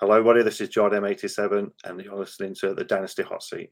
Hello, everybody. This is Jordan M87, and you're listening to the Dynasty Hot Seat.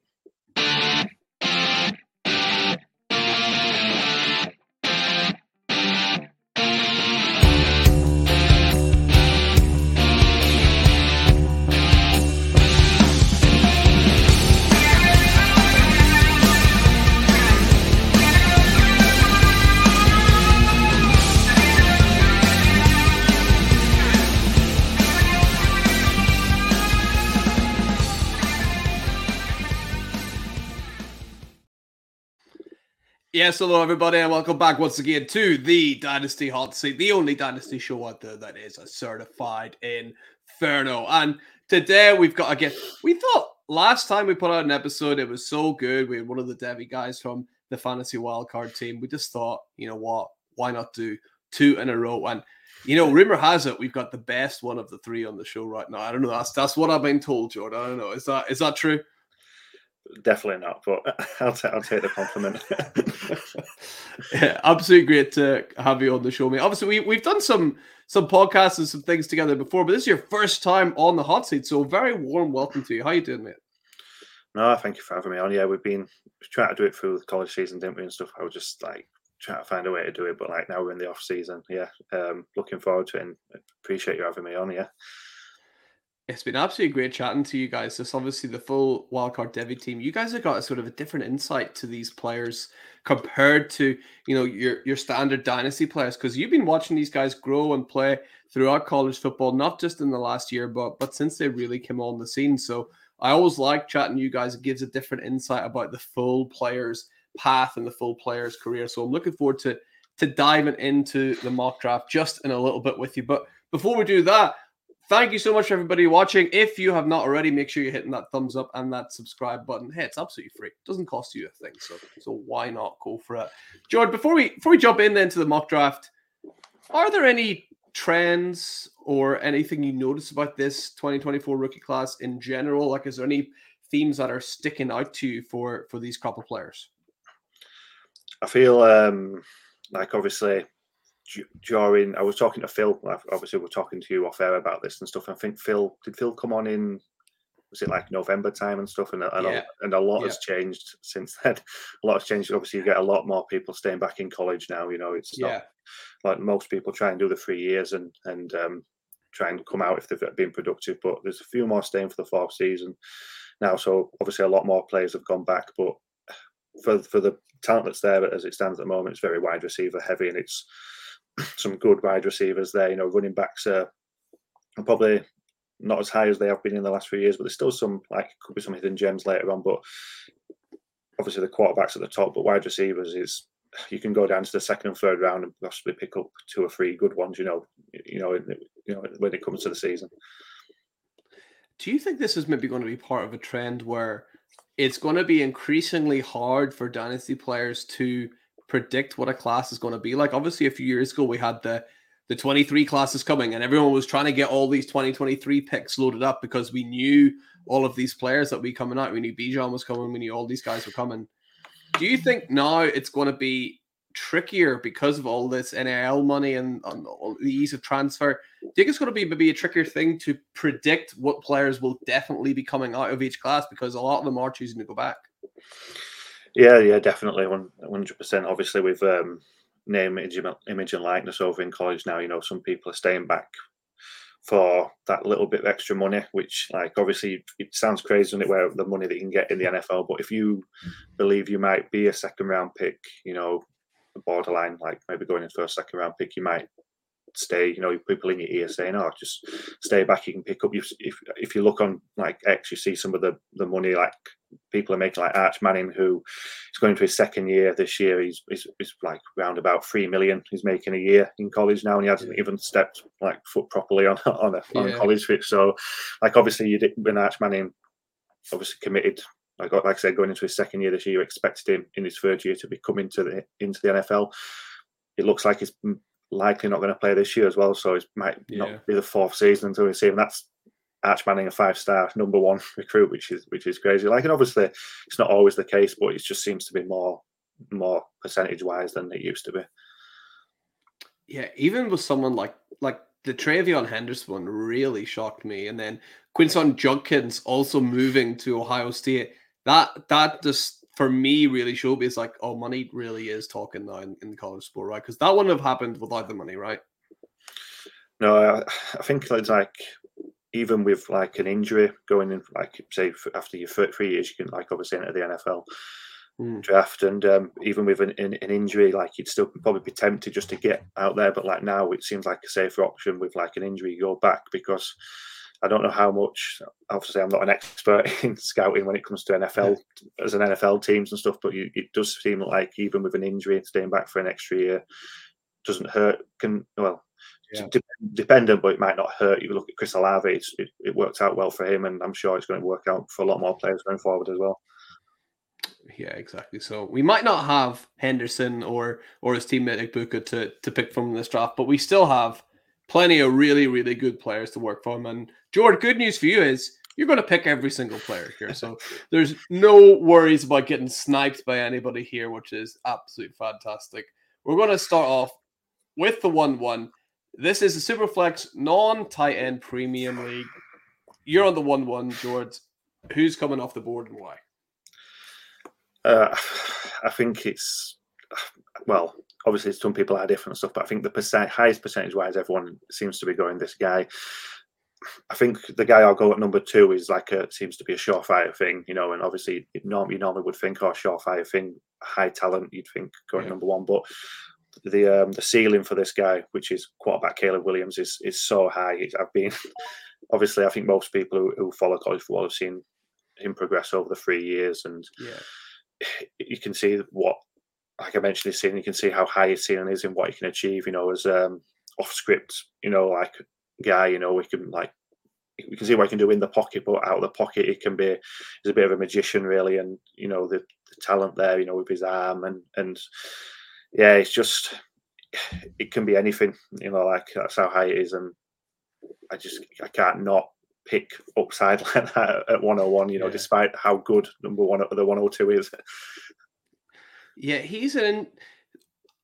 Yes, hello everybody, and welcome back once again to the Dynasty Hot Seat, the only Dynasty show out there that is a certified inferno. And today we've got a get. We thought last time we put out an episode, it was so good. We had one of the Devy guys from the Fantasy Wildcard team. We just thought, you know what, why not do two in a row? And you know, rumor has it we've got the best one of the three on the show right now. I don't know. That's that's what I've been told, Jordan. I don't know. Is that is that true? Definitely not, but I'll, t- I'll take the compliment. yeah, absolutely great to have you on the show, mate. Obviously, we, we've done some some podcasts and some things together before, but this is your first time on the hot seat, so very warm welcome to you. How you doing, mate? No, thank you for having me on. Yeah, we've been trying to do it through the college season, didn't we, and stuff. I was just like trying to find a way to do it, but like now we're in the off season. Yeah, um, looking forward to it and appreciate you having me on. Yeah. It's been absolutely great chatting to you guys. This obviously the full wildcard Devy team. You guys have got a sort of a different insight to these players compared to you know your your standard dynasty players because you've been watching these guys grow and play throughout college football, not just in the last year, but but since they really came on the scene. So I always like chatting to you guys. It gives a different insight about the full player's path and the full player's career. So I'm looking forward to to diving into the mock draft just in a little bit with you. But before we do that, Thank you so much, everybody watching. If you have not already, make sure you're hitting that thumbs up and that subscribe button. Hey, it's absolutely free. It doesn't cost you a thing, so so why not go for it? George, before we before we jump in into the mock draft, are there any trends or anything you notice about this 2024 rookie class in general? Like, is there any themes that are sticking out to you for for these couple players? I feel um like obviously during I was talking to Phil. Obviously, we're talking to you off air about this and stuff. And I think Phil did Phil come on in was it like November time and stuff, and and, yeah. a, and a lot yeah. has changed since then. A lot has changed. Obviously, you get a lot more people staying back in college now. You know, it's yeah. not like most people try and do the three years and and um, try and come out if they've been productive. But there's a few more staying for the fourth season now. So obviously, a lot more players have gone back, but for for the talent that's there as it stands at the moment, it's very wide receiver heavy, and it's some good wide receivers there. You know, running backs are, probably not as high as they have been in the last few years, but there's still some like could be some hidden gems later on. But obviously the quarterbacks at the top, but wide receivers is you can go down to the second and third round and possibly pick up two or three good ones. You know, you know, you know when it comes to the season. Do you think this is maybe going to be part of a trend where it's going to be increasingly hard for dynasty players to predict what a class is going to be like. Obviously, a few years ago we had the the 23 classes coming, and everyone was trying to get all these 2023 picks loaded up because we knew all of these players that we coming out. We knew Bijan was coming. We knew all these guys were coming. Do you think now it's going to be trickier because of all this NIL money and, and the ease of transfer? Do you think it's going to be maybe a trickier thing to predict what players will definitely be coming out of each class because a lot of them are choosing to go back? Yeah, yeah, definitely, one hundred percent. Obviously, with um, name, image, image, and likeness over in college now, you know, some people are staying back for that little bit of extra money, which, like, obviously, it sounds crazy, doesn't it? Where the money that you can get in the NFL, but if you believe you might be a second round pick, you know, borderline, like maybe going in first, second round pick, you might stay. You know, people in your ear saying, "Oh, just stay back. You can pick up." If if you look on like X, you see some of the the money like people are making, like Arch Manning, who is going to his second year this year. He's, he's, he's like round about three million. He's making a year in college now, and he hasn't even stepped like foot properly on on a, on yeah. college pitch. So, like obviously, you did when Arch Manning obviously committed like, like I said, going into his second year this year, you expected him in his third year to be coming to the into the NFL. It looks like he's mm, likely not going to play this year as well, so it might yeah. not be the fourth season until we see him. That's Arch Manning, a five-star number one recruit, which is which is crazy. Like, and obviously, it's not always the case, but it just seems to be more more percentage-wise than it used to be. Yeah, even with someone like like the TreVeyon Henderson one really shocked me, and then Quinshon Judkins also moving to Ohio State. That that just for me really showed me it's like, oh, money really is talking now in, in college sport, right? Because that wouldn't have happened without the money, right? No, I, I think it's like even with like an injury going in, like say after your three years, you can like obviously enter the NFL mm. draft, and um, even with an, an, an, injury, like you'd still probably be tempted just to get out there. But like now, it seems like a safer option with like an injury, you go back because I don't know how much. Obviously, I'm not an expert in scouting when it comes to NFL yeah. as an NFL teams and stuff, but you, it does seem like even with an injury, staying back for an extra year doesn't hurt. Can well. Yeah. Dependent, but it might not hurt. You look at Chris Olave; it, it worked out well for him, and I'm sure it's going to work out for a lot more players going forward as well. Yeah, exactly. So we might not have Henderson or or his teammate Egbuka to to pick from this draft, but we still have plenty of really really good players to work from. And George, good news for you is you're going to pick every single player here, so there's no worries about getting sniped by anybody here, which is absolutely fantastic. We're going to start off with the one one. This is a Superflex non tight end premium league. You're on the one one, George. Who's coming off the board and why? Uh, I think it's well, obviously some people are different stuff, but I think the percent highest percentage wise, everyone seems to be going this guy. I think the guy I'll go at number two is like a seems to be a surefire thing, you know, and obviously you normally, you normally would think, oh, surefire thing, high talent, you'd think going yeah. number one, but the um, the ceiling for this guy, which is quarterback Caleb Williams, is is so high. I've been obviously, I think most people who, who follow college football have seen him progress over the three years, and yeah you can see what, like I mentioned, his ceiling. You can see how high his ceiling is and what he can achieve. You know, as um, off script, you know, like guy. You know, we can like we can see what he can do in the pocket, but out of the pocket, he can be he's a bit of a magician, really. And you know, the, the talent there, you know, with his arm and and yeah, it's just it can be anything. You know, like that's how high it is, and I just I can't not pick upside like that at 101, you know, yeah. despite how good number one the 102 is. Yeah, he's an.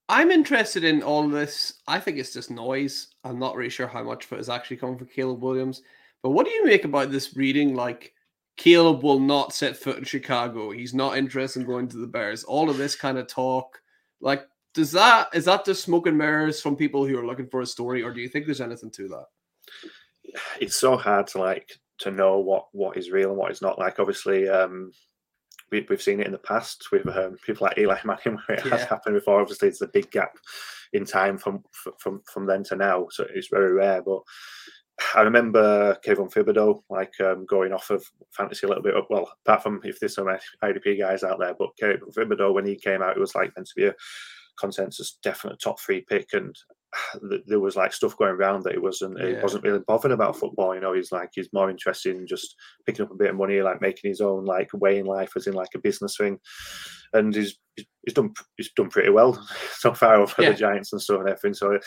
I'm interested in all this. I think it's just noise. I'm not really sure how much of it is actually coming from Caleb Williams. But what do you make about this reading? Like, Caleb will not set foot in Chicago. He's not interested in going to the Bears. All of this kind of talk. Like, does that is that just smoke and mirrors from people who are looking for a story, or do you think there's anything to that? it's so hard to like to know what what is real and what is not. Like obviously, um, we, we've seen it in the past with um, people like Eli Manning, where it yeah. has happened before. Obviously, it's a big gap in time from from from then to now, so it's very rare. But I remember Kayvon Thibodeaux like um, going off of fantasy a little bit. Well, apart from if there's some IDP guys out there, but Kayvon Thibodeaux when he came out, it was like meant to be a consensus definite top three pick, and there was like stuff going around that he wasn't yeah. he wasn't really bothered about football. You know, he's like he's more interested in just picking up a bit of money, like making his own like way in life as in like a business thing. And he's he's done he's done pretty well so far over yeah. the Giants and stuff and everything. So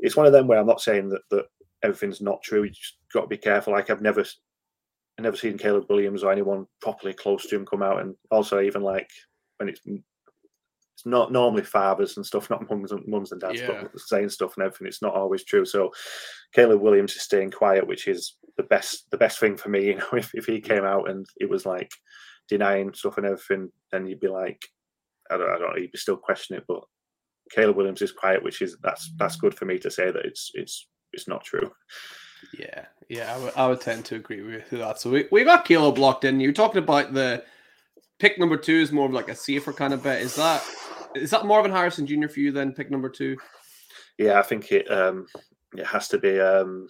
it's one of them where I'm not saying that that everything's not true. You just got to be careful. Like I've never I've never seen Caleb Williams or anyone properly close to him come out, and also even like when it's it's not normally fathers and stuff, not mums and mums and dads, yeah. but saying stuff and everything. It's not always true. So Caleb Williams is staying quiet, which is the best the best thing for me. You know, if, if he came out and it was like denying stuff and everything, then you'd be like, I don't, I don't know, you'd be still questioning it. But Caleb Williams is quiet, which is that's that's good for me to say that it's it's it's not true. Yeah, yeah, I would, I would tend to agree with that. So we, we got Caleb locked in. You're talking about the pick number two is more of like a safer kind of bet. Is that is that Marvin Harrison Jr. for you then? Pick number two. Yeah, I think it um, it has to be um,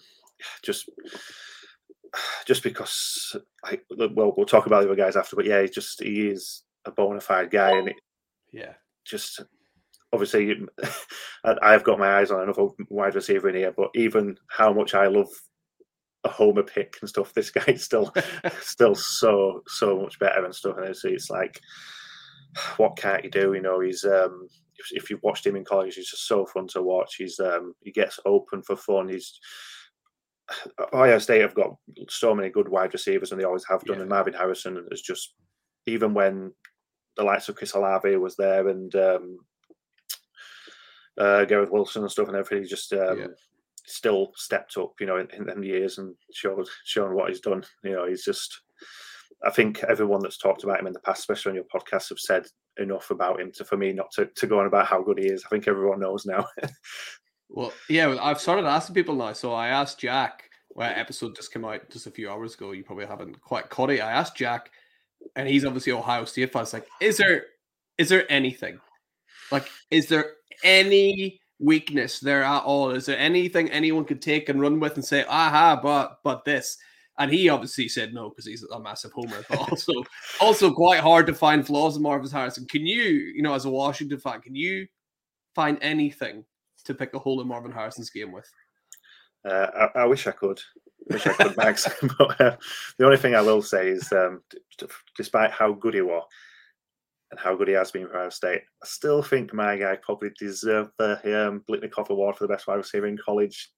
just just because I well we'll talk about the other guys after, but yeah, he just he is a bona fide guy, and it yeah just obviously I've got my eyes on another wide receiver in here, but even how much I love a homer pick and stuff, this guy's still still so so much better and stuff, and it's, it's like what can't you do? You know, he's um, if, you've watched him in college, he's just so fun to watch. He's um, he gets open for fun. He's Ohio State have got so many good wide receivers, and they always have done. Yeah. And Marvin Harrison is just even when the likes of Chris Olave was there and um, uh, Garrett Wilson and stuff and everything. He just um, yeah. still stepped up, you know, in, in them years and showed shown what he's done. You know, he's just. I think everyone that's talked about him in the past, especially on your podcast, have said enough about him to for me not to, to go on about how good he is. I think everyone knows now. well, yeah, I've started asking people now. So I asked Jack. Well, episode just came out just a few hours ago. You probably haven't quite caught it. I asked Jack, and he's obviously Ohio State fan. It's like, is there is there anything? Like, is there any weakness there at all? Is there anything anyone could take and run with and say, aha, but but this? And he obviously said no because he's a massive homer, but also also quite hard to find flaws in Marvin Harrison. Can you, you know, as a Washington fan, can you find anything to pick a hole in Marvin Harrison's game with? Uh, I, I, wish I could. Wish I could, Max. but uh, the only thing I will say is, um, despite how good he was, and how good he has been for Ohio State. I still think my guy probably deserved the um, Biletnikoff Award for the best wide receiver in college.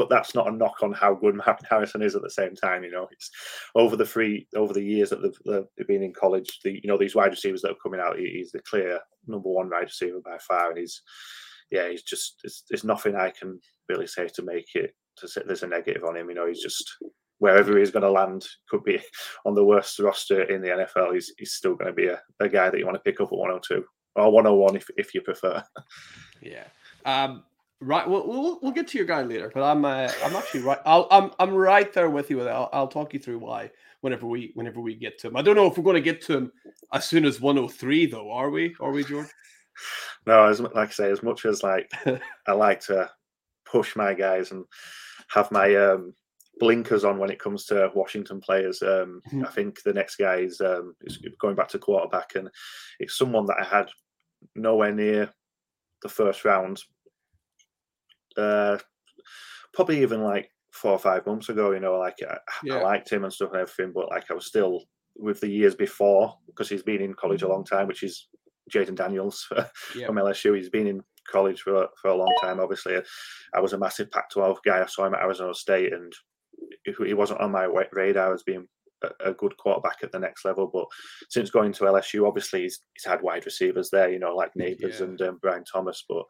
But that's not a knock on how good Marvin Harrison is at the same time. You know, it's over the three over the years that they've, they've been in college. The you know these wide receivers that are coming out, he's the clear number one wide receiver by far, and he's yeah, he's just there's nothing I can really say to make it to say there's a negative on him. You know, he's just wherever he's going to land could be on the worst roster in the NFL. He's, he's still going to be a, a guy that you want to pick up at 102 or 101 if, if you prefer. Yeah. Um, right. We'll, we'll, we'll get to your guy later, but I'm uh, I'm actually right. I'll, I'm I'm right there with you with. I'll, I'll talk you through why whenever we whenever we get to him. I don't know if we're going to get to him as soon as 103 though. Are we? Are we, George? No, as like I say, as much as like I like to push my guys and have my um blinkers on when it comes to Washington players. Um, mm-hmm. I think the next guy is, um, is, going back to quarterback, and it's someone that I had nowhere near the first round. Uh, probably even like four or five months ago. You know, like I, yeah. I liked him and stuff and everything, but like I was still with the years before because he's been in college a long time, which is Jayden Daniels yeah. from LSU. He's been in college for for a long time. Obviously, I was a massive Pac-12 guy. I saw him at Arizona State, and he wasn't on my radar as being a, good quarterback at the next level. But since going to LSU, obviously he's, he's had wide receivers there, you know, like Nabers yeah. and um, Brian Thomas. But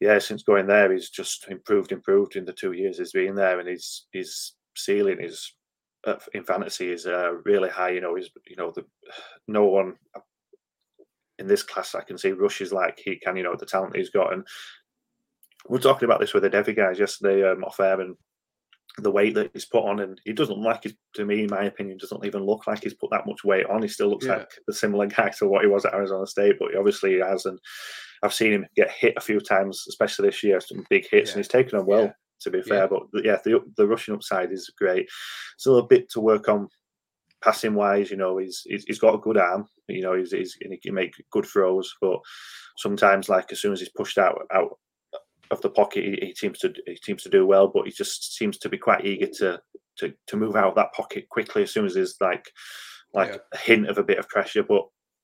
yeah, since going there, he's just improved, improved in the two years he's been there, and his his ceiling is uh, in fantasy is uh, really high. You know, he's you know the no one in this class I can see rushes like he can. You know, the talent he's got, and we're talking about this with the Devy guys yesterday um, off air, and the weight that he's put on, and he doesn't like it. To me, in my opinion, doesn't even look like he's put that much weight on. He still looks yeah. like a similar guy to what he was at Arizona State, but he obviously has. And I've seen him get hit a few times, especially this year, some big hits, yeah. and he's taken them well. Yeah. To be fair, but yeah, the the rushing upside is great. Still a bit to work on passing wise. You know, he's he's, he's got a good arm. You know, he's, he's he can make good throws, but sometimes, like as soon as he's pushed out out of the pocket, he, he, seems to he seems to do well, but he just seems to be quite eager to to to move out of that pocket quickly as soon as there's like like yeah. a hint of a bit of pressure. But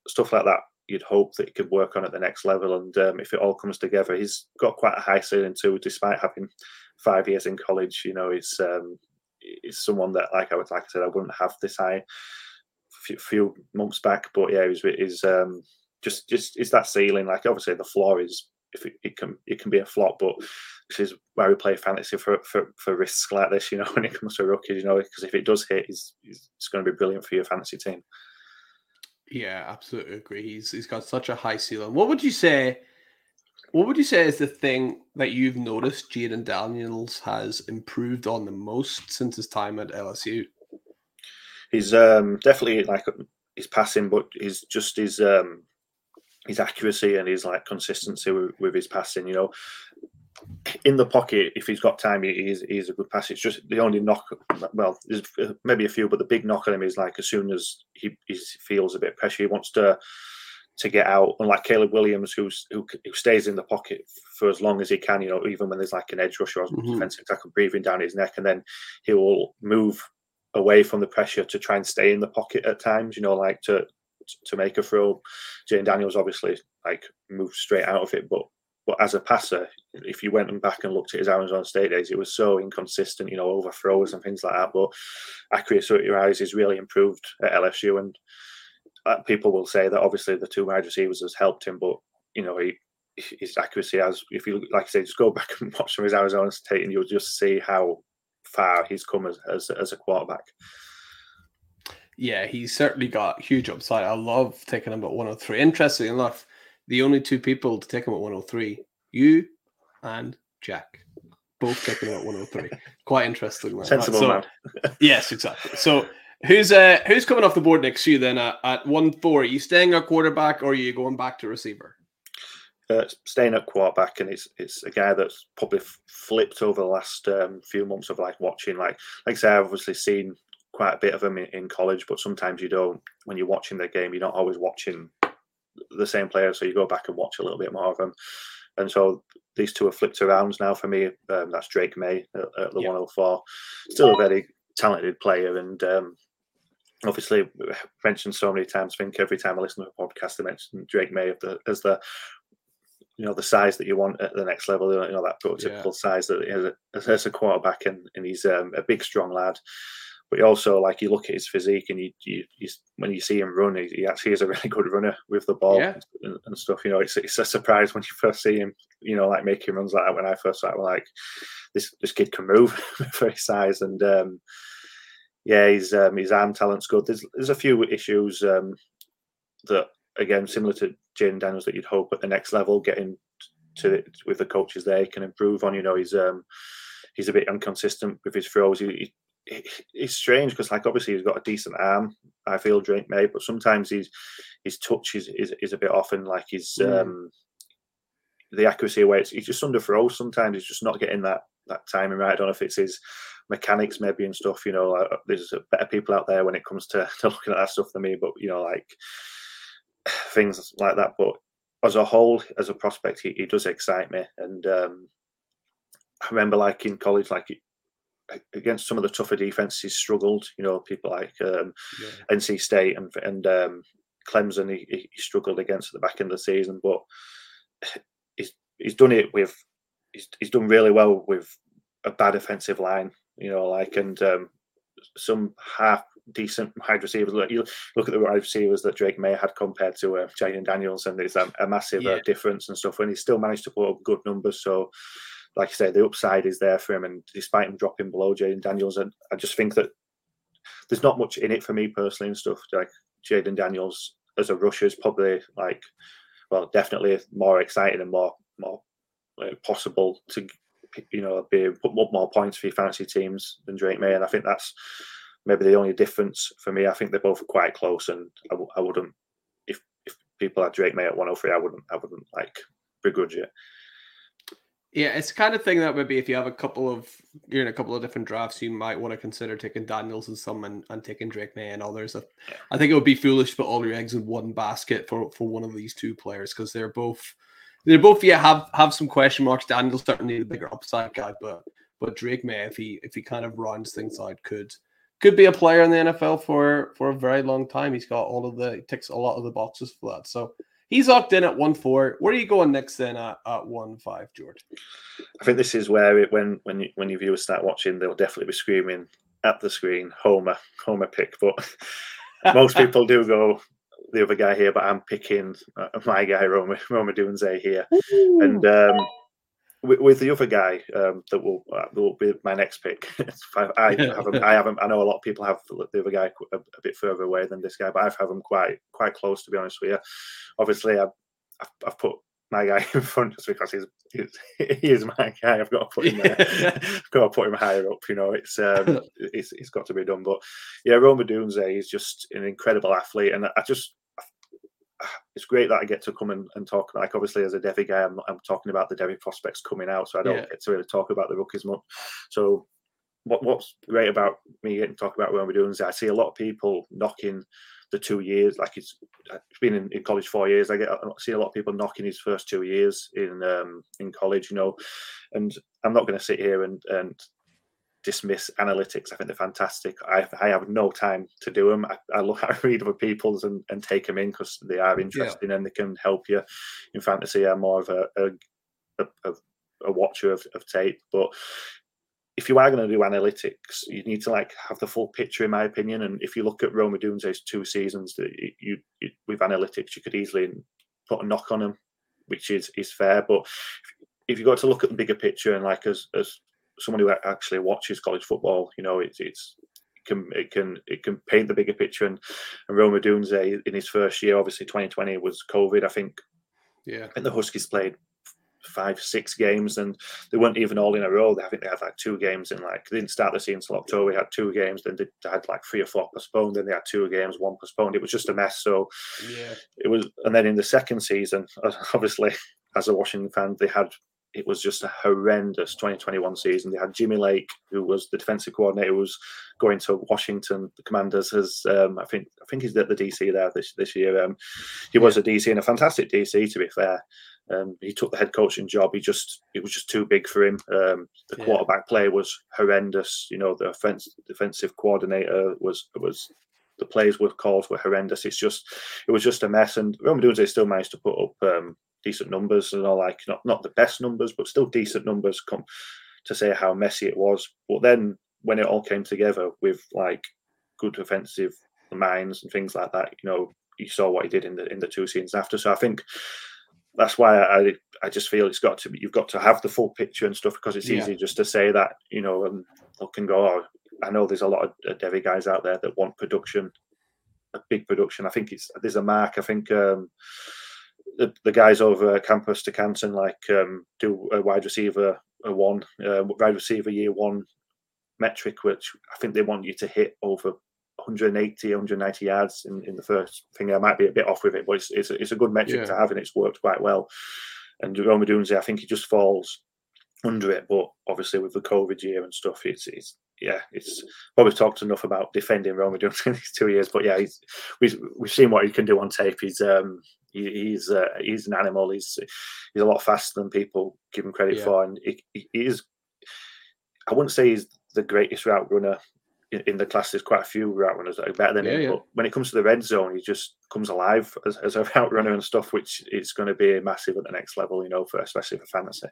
stuff like that, you'd hope that he could work on at the next level. And um, if it all comes together, he's got quite a high ceiling too, despite having five years in college. You know, he's um, he's someone that like I was like I said, I wouldn't have this high a few months back, but yeah, he's is um just just it's that ceiling. Like obviously the floor is if it, it, can it can be a flop, but this is why we play fantasy for, for, for risks like this, you know, when it comes to rookies, you know, because if it does hit, it's, it's going to be brilliant for your fantasy team. Yeah, absolutely agree. He's he's got such a high ceiling. What would you say? What would you say is the thing that you've noticed Jayden Daniels has improved on the most since his time at LSU? He's um, definitely like his passing, but he's just his um, his accuracy and his like consistency with, with, his passing. You know, in the pocket, if he's got time, he's he's a good pass. It's just the only knock. Well, there's maybe a few, but the big knock on him is like as soon as he, he feels a bit of pressure, he wants to to get out. Unlike Caleb Williams, who's who, who stays in the pocket for as long as he can. You know, even when there's like an edge rusher or mm-hmm. defensive tackle breathing down his neck, and then he will move away from the pressure to try and stay in the pocket at times. You know, like to to make a throw. Jayden Daniels obviously like moved straight out of it, but but as a passer, if you went back and looked at his Arizona State days, it was so inconsistent, you know, overthrows and things like that. But accuracy eyes is really improved at LSU, and uh, people will say that obviously the two wide receivers has helped him, but you know he his accuracy has. If you like I say, just go back and watch some of his Arizona State, and you'll just see how far he's come as as, as a quarterback. Yeah, he's certainly got huge upside. I love taking him at 103. Interesting enough, the only two people to take him at 103, you and Jack, both taking him at 103. Quite interesting. Man. Sensible so, man. yes, exactly. So who's uh who's coming off the board next to you then at, at one four? Are you staying at quarterback or are you going back to receiver? Uh, staying at quarterback, and it's it's a guy that's probably flipped over the last um, few months of like watching. Like like I say, I've obviously seen quite a bit of them in, in, college, but sometimes you don't. When you're watching the game, you're not always watching the same players, so you go back and watch a little bit more of them. And so these two have flipped around now for me. Um, that's Drake Maye at, at the 104. Still a very talented player, and um, obviously mentioned so many times. I think every time I listen to a podcast, I mention Drake Maye as the you know the size that you want at the next level. You know that prototypical yeah. size that as, as a quarterback, and, and he's um, a big, strong lad but also like you look at his physique and you, you, you when you see him run, he, he, actually is a really good runner with the ball yeah. and, and, stuff. You know, it's it's a surprise when you first see him. You know, like making runs like that. When I first saw it, like this this kid can move for his size, and um, yeah, his um, his arm talent's good. There's there's a few issues um, that again similar to Jayden Daniels that you'd hope at the next level getting to it with the coaches there can improve on. You know, he's um he's a bit inconsistent with his throws. He, it's strange because like obviously he's got a decent arm. I feel Drake Maye, but sometimes his his touch is is, is a bit off and like his mm. um the accuracy away. It's, he's just under throws. Sometimes he's just not getting that that timing right. I don't know if it's his mechanics maybe and stuff. You know, uh, there's better people out there when it comes to, to looking at that stuff than me. But you know, like things like that. But as a whole, as a prospect, he, he does excite me. And um, I remember, like in college, like against some of the tougher defenses struggled. You know, people like um, yeah. NC State and and um, Clemson, he, he, struggled against at the back end of the season, but he's he's done it with he's, he's done really well with a bad offensive line. You know, like and um, some half decent wide receivers. Look, you look at the wide receivers that Drake Maye had compared to uh, Jayden Daniels, and there's a, a massive uh, yeah. uh, difference and stuff. And he still managed to put up good numbers. So like I say, the upside is there for him. And despite him dropping below Jayden Daniels, and I just think that there's not much in it for me personally and stuff. Like Jayden Daniels as a rusher is probably like, well, definitely more exciting and more more like, possible to you know be put more points for your fantasy teams than Drake Maye, And I think that's maybe the only difference for me. I think they're both quite close, and I wouldn't if if people had Drake Maye at 103, I wouldn't I wouldn't like begrudge it. Yeah, it's the kind of thing that maybe if you have a couple of you're in a couple of different drafts, you might want to consider taking Daniels and some and, and taking Drake Maye and others. I think it would be foolish to put all your eggs in one basket for, for one of these two players because they're both they're both yeah have have some question marks. Daniels certainly the bigger upside guy, but but Drake Maye if he if he kind of rounds things out could could be a player in the NFL for for a very long time. He's got all of the ticks a lot of the boxes for that. So He's locked in at one four. Where are you going next then at, at one five, George? I think this is where it, when when you, when your viewers start watching, they'll definitely be screaming at the screen, Homer, Homer pick. But most people do go the other guy here, but I'm picking uh, my guy, Rome, Rome Odunze here, Ooh. and um, with, with, the other guy um, that will uh, will be my next pick. I, I haven't, I haven't. I know a lot of people have the other guy a, a, bit further away than this guy, but I've had him quite quite close to be honest with you. Obviously, I've, I've put my guy in front just because he's, he's he is my guy. I've got to put him there. I've got to put him higher up. You know, it's um, it's, it's got to be done. But yeah, Rome Odunze is just an incredible athlete, and I just it's great that I get to come and, and talk. Like obviously, as a Devy guy, I'm, I'm talking about the Devy prospects coming out, so I don't yeah. get to really talk about the rookies much. So, what what's great about me getting to talk about what we're doing is I see a lot of people knocking the two years. Like it's, it's been in, in, college four years. I get I see a lot of people knocking his first two years in um, in college. You know, and I'm not going to sit here and and dismiss analytics. I think they're fantastic. I, I have no time to do them. I, I look, I read other people's and, and take them in because they are interesting yeah. and they can help you in fantasy. I'm more of a a, a, a watcher of, of tape, but if you are going to do analytics, you need to like have the full picture, in my opinion. And if you look at Rome Odunze's two seasons, that you, you, with analytics, you could easily put a knock on him which is is fair. But if you got to look at the bigger picture and like as as someone who actually watches college football, you know, it's it's it can it can it can paint the bigger picture. And, and Rome Odunze in his first year, obviously 2020 was COVID. I think. Yeah. I think the Huskies played five, six games, and they weren't even all in a row. I think they had like two games in like they didn't start the season until October. They had two games, then they had like three or four postponed. Then they had two games, one postponed. It was just a mess. So yeah, it was. And then in the second season, obviously, as a Washington fan, they had it was just a horrendous 2021 season. They had Jimmy Lake, who was the defensive coordinator, who was going to Washington. The Commanders as um, I think I think he's at the DC there this this year. Um, he was a DC and a fantastic DC to be fair. Um, he took the head coaching job. He just it was just too big for him. Um, the yeah. quarterback play was horrendous. You know, the offense, defensive coordinator was was the plays were called were horrendous. It's just it was just a mess. And Rome Odunze still managed to put up um, decent numbers and all like not not the best numbers, but still decent numbers. Come to say how messy it was. But then when it all came together with like good offensive minds and things like that, you know, you saw what he did in the in the two scenes after. So I think that's why I I just feel it's got to be you've got to have the full picture and stuff because it's yeah. easy just to say that you know and look and go. Oh, I know there's a lot of Devy guys out there that want production, a big production. I think it's there's a mark. I think um, the, the guys over campus to Canton like um, do a wide receiver a one uh, wide receiver year one metric, which I think they want you to hit over 180, 190 yards in, in the first thing. I might be a bit off with it, but it's it's, it's a good metric yeah. to have, and it's worked quite well. And Rome Odunze, I think he just falls under it, but obviously with the COVID year and stuff, it's it's yeah, it's probably talked enough about defending Rome Odunze in these two years, but yeah, he's, we've we've seen what he can do on tape. He's um he, he's uh, he's an animal. He's he's a lot faster than people give him credit yeah. for, and he, he is. I wouldn't say he's the greatest route runner in, in the class. There's quite a few route runners that are better than yeah, him, yeah. but when it comes to the red zone, he just comes alive as, as a route runner and stuff, which is going to be massive at the next level. You know, for especially for fantasy.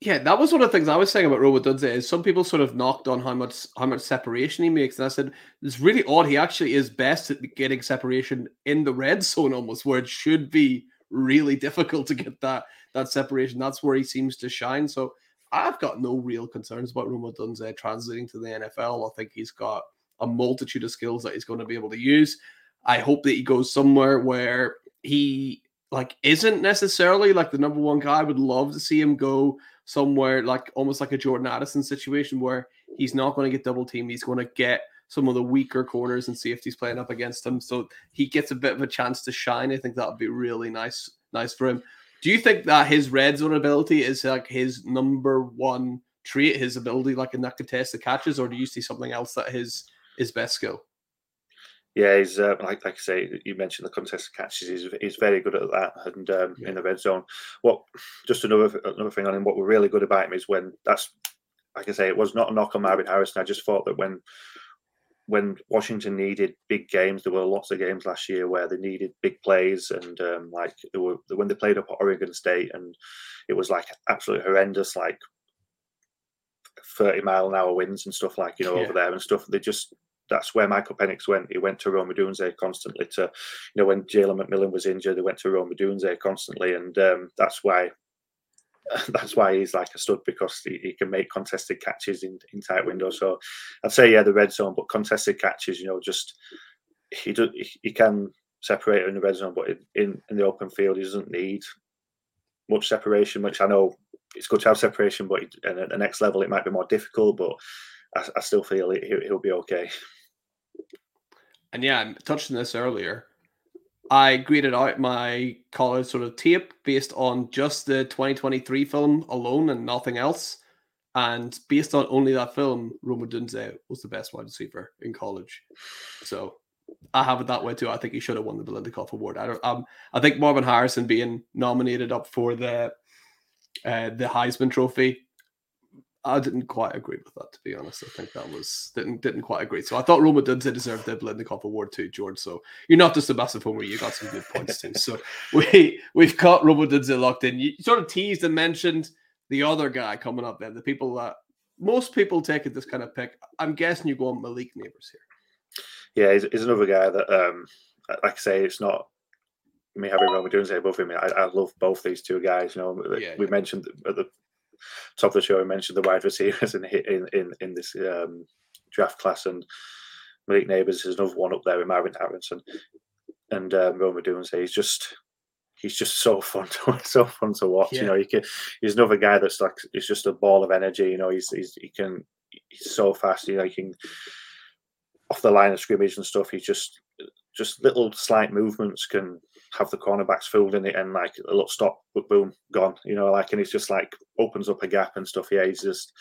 Yeah, that was one of the things I was saying about Rome Odunze is some people sort of knocked on how much how much separation he makes. And I said, it's really odd. He actually is best at getting separation in the red zone almost, where it should be really difficult to get that that separation. That's where he seems to shine. So I've got no real concerns about Rome Odunze translating to the NFL. I think he's got a multitude of skills that he's going to be able to use. I hope that he goes somewhere where he like isn't necessarily like the number one guy. I would love to see him go somewhere like almost like a Jordan Addison situation where he's not going to get double teamed. He's going to get some of the weaker corners and safeties playing up against him, so he gets a bit of a chance to shine. I think that would be really nice, nice for him. Do you think that his red zone ability is like his number one trait, his ability like in that contested catches, or do you see something else that his his best skill? Yeah, he's uh, like like I say, you mentioned the contested catches. He's, he's very good at that, and um, yeah. in the red zone. What just another another thing on him. What we're really good about him is when that's like I say, it was not a knock on Marvin Harrison. I just thought that when when Washington needed big games, there were lots of games last year where they needed big plays, and um, like there were when they played up at Oregon State, and it was like absolutely horrendous, like thirty mile an hour winds and stuff like you know yeah. over there and stuff. They just that's where Michael Penix went. He went to Rome Odunze constantly. To you know, when Jalen McMillan was injured, they went to Rome Odunze constantly, and um, that's why that's why he's like a stud because he, he, can make contested catches in, in tight windows. So I'd say yeah, the red zone, but contested catches, you know, just he do, he can separate in the red zone, but in in the open field, he doesn't need much separation. Which I know it's good to have separation, but at the next level, it might be more difficult. But I, I still feel he, he'll be okay. And yeah, I touched on this earlier. I graded out my college sort of tape based on just the 2023 film alone and nothing else. And based on only that film, Rome Odunze was the best wide receiver in college. So I have it that way too. I think he should have won the Belinda Biletnikoff Award. I don't. Um, I think Marvin Harrison being nominated up for the uh, the Heisman Trophy I didn't quite agree with that, to be honest. I think that was didn't didn't quite agree. So I thought Roma did deserve the Biletnikoff Award too, George. So you're not just a massive homer; you got some good points too. So we we've got Rome Odunze locked in. You sort of teased and mentioned the other guy coming up there. The people that most people take at this kind of pick. I'm guessing you go on Malik Nabers here. Yeah, he's, he's another guy that, um, like I say, it's not me having Rome Odunze above him, I, I love both these two guys. You know, Yeah, we yeah. mentioned at the top of the show, we mentioned the wide receivers in in in, in this um, draft class, and Malik Nabers is another one up there with Marvin Harrison and um, Rome Odunze. He's just he's just so fun to so fun to watch. Yeah. You know, he can, he's another guy that's like he's just a ball of energy. You know, he's, he's he can he's so fast. You know, he can off the line of scrimmage and stuff. He's just just little slight movements can have the cornerbacks fooled in it and like a little stop, but boom, gone. You know, like and it's just like opens up a gap and stuff. Yeah, he's just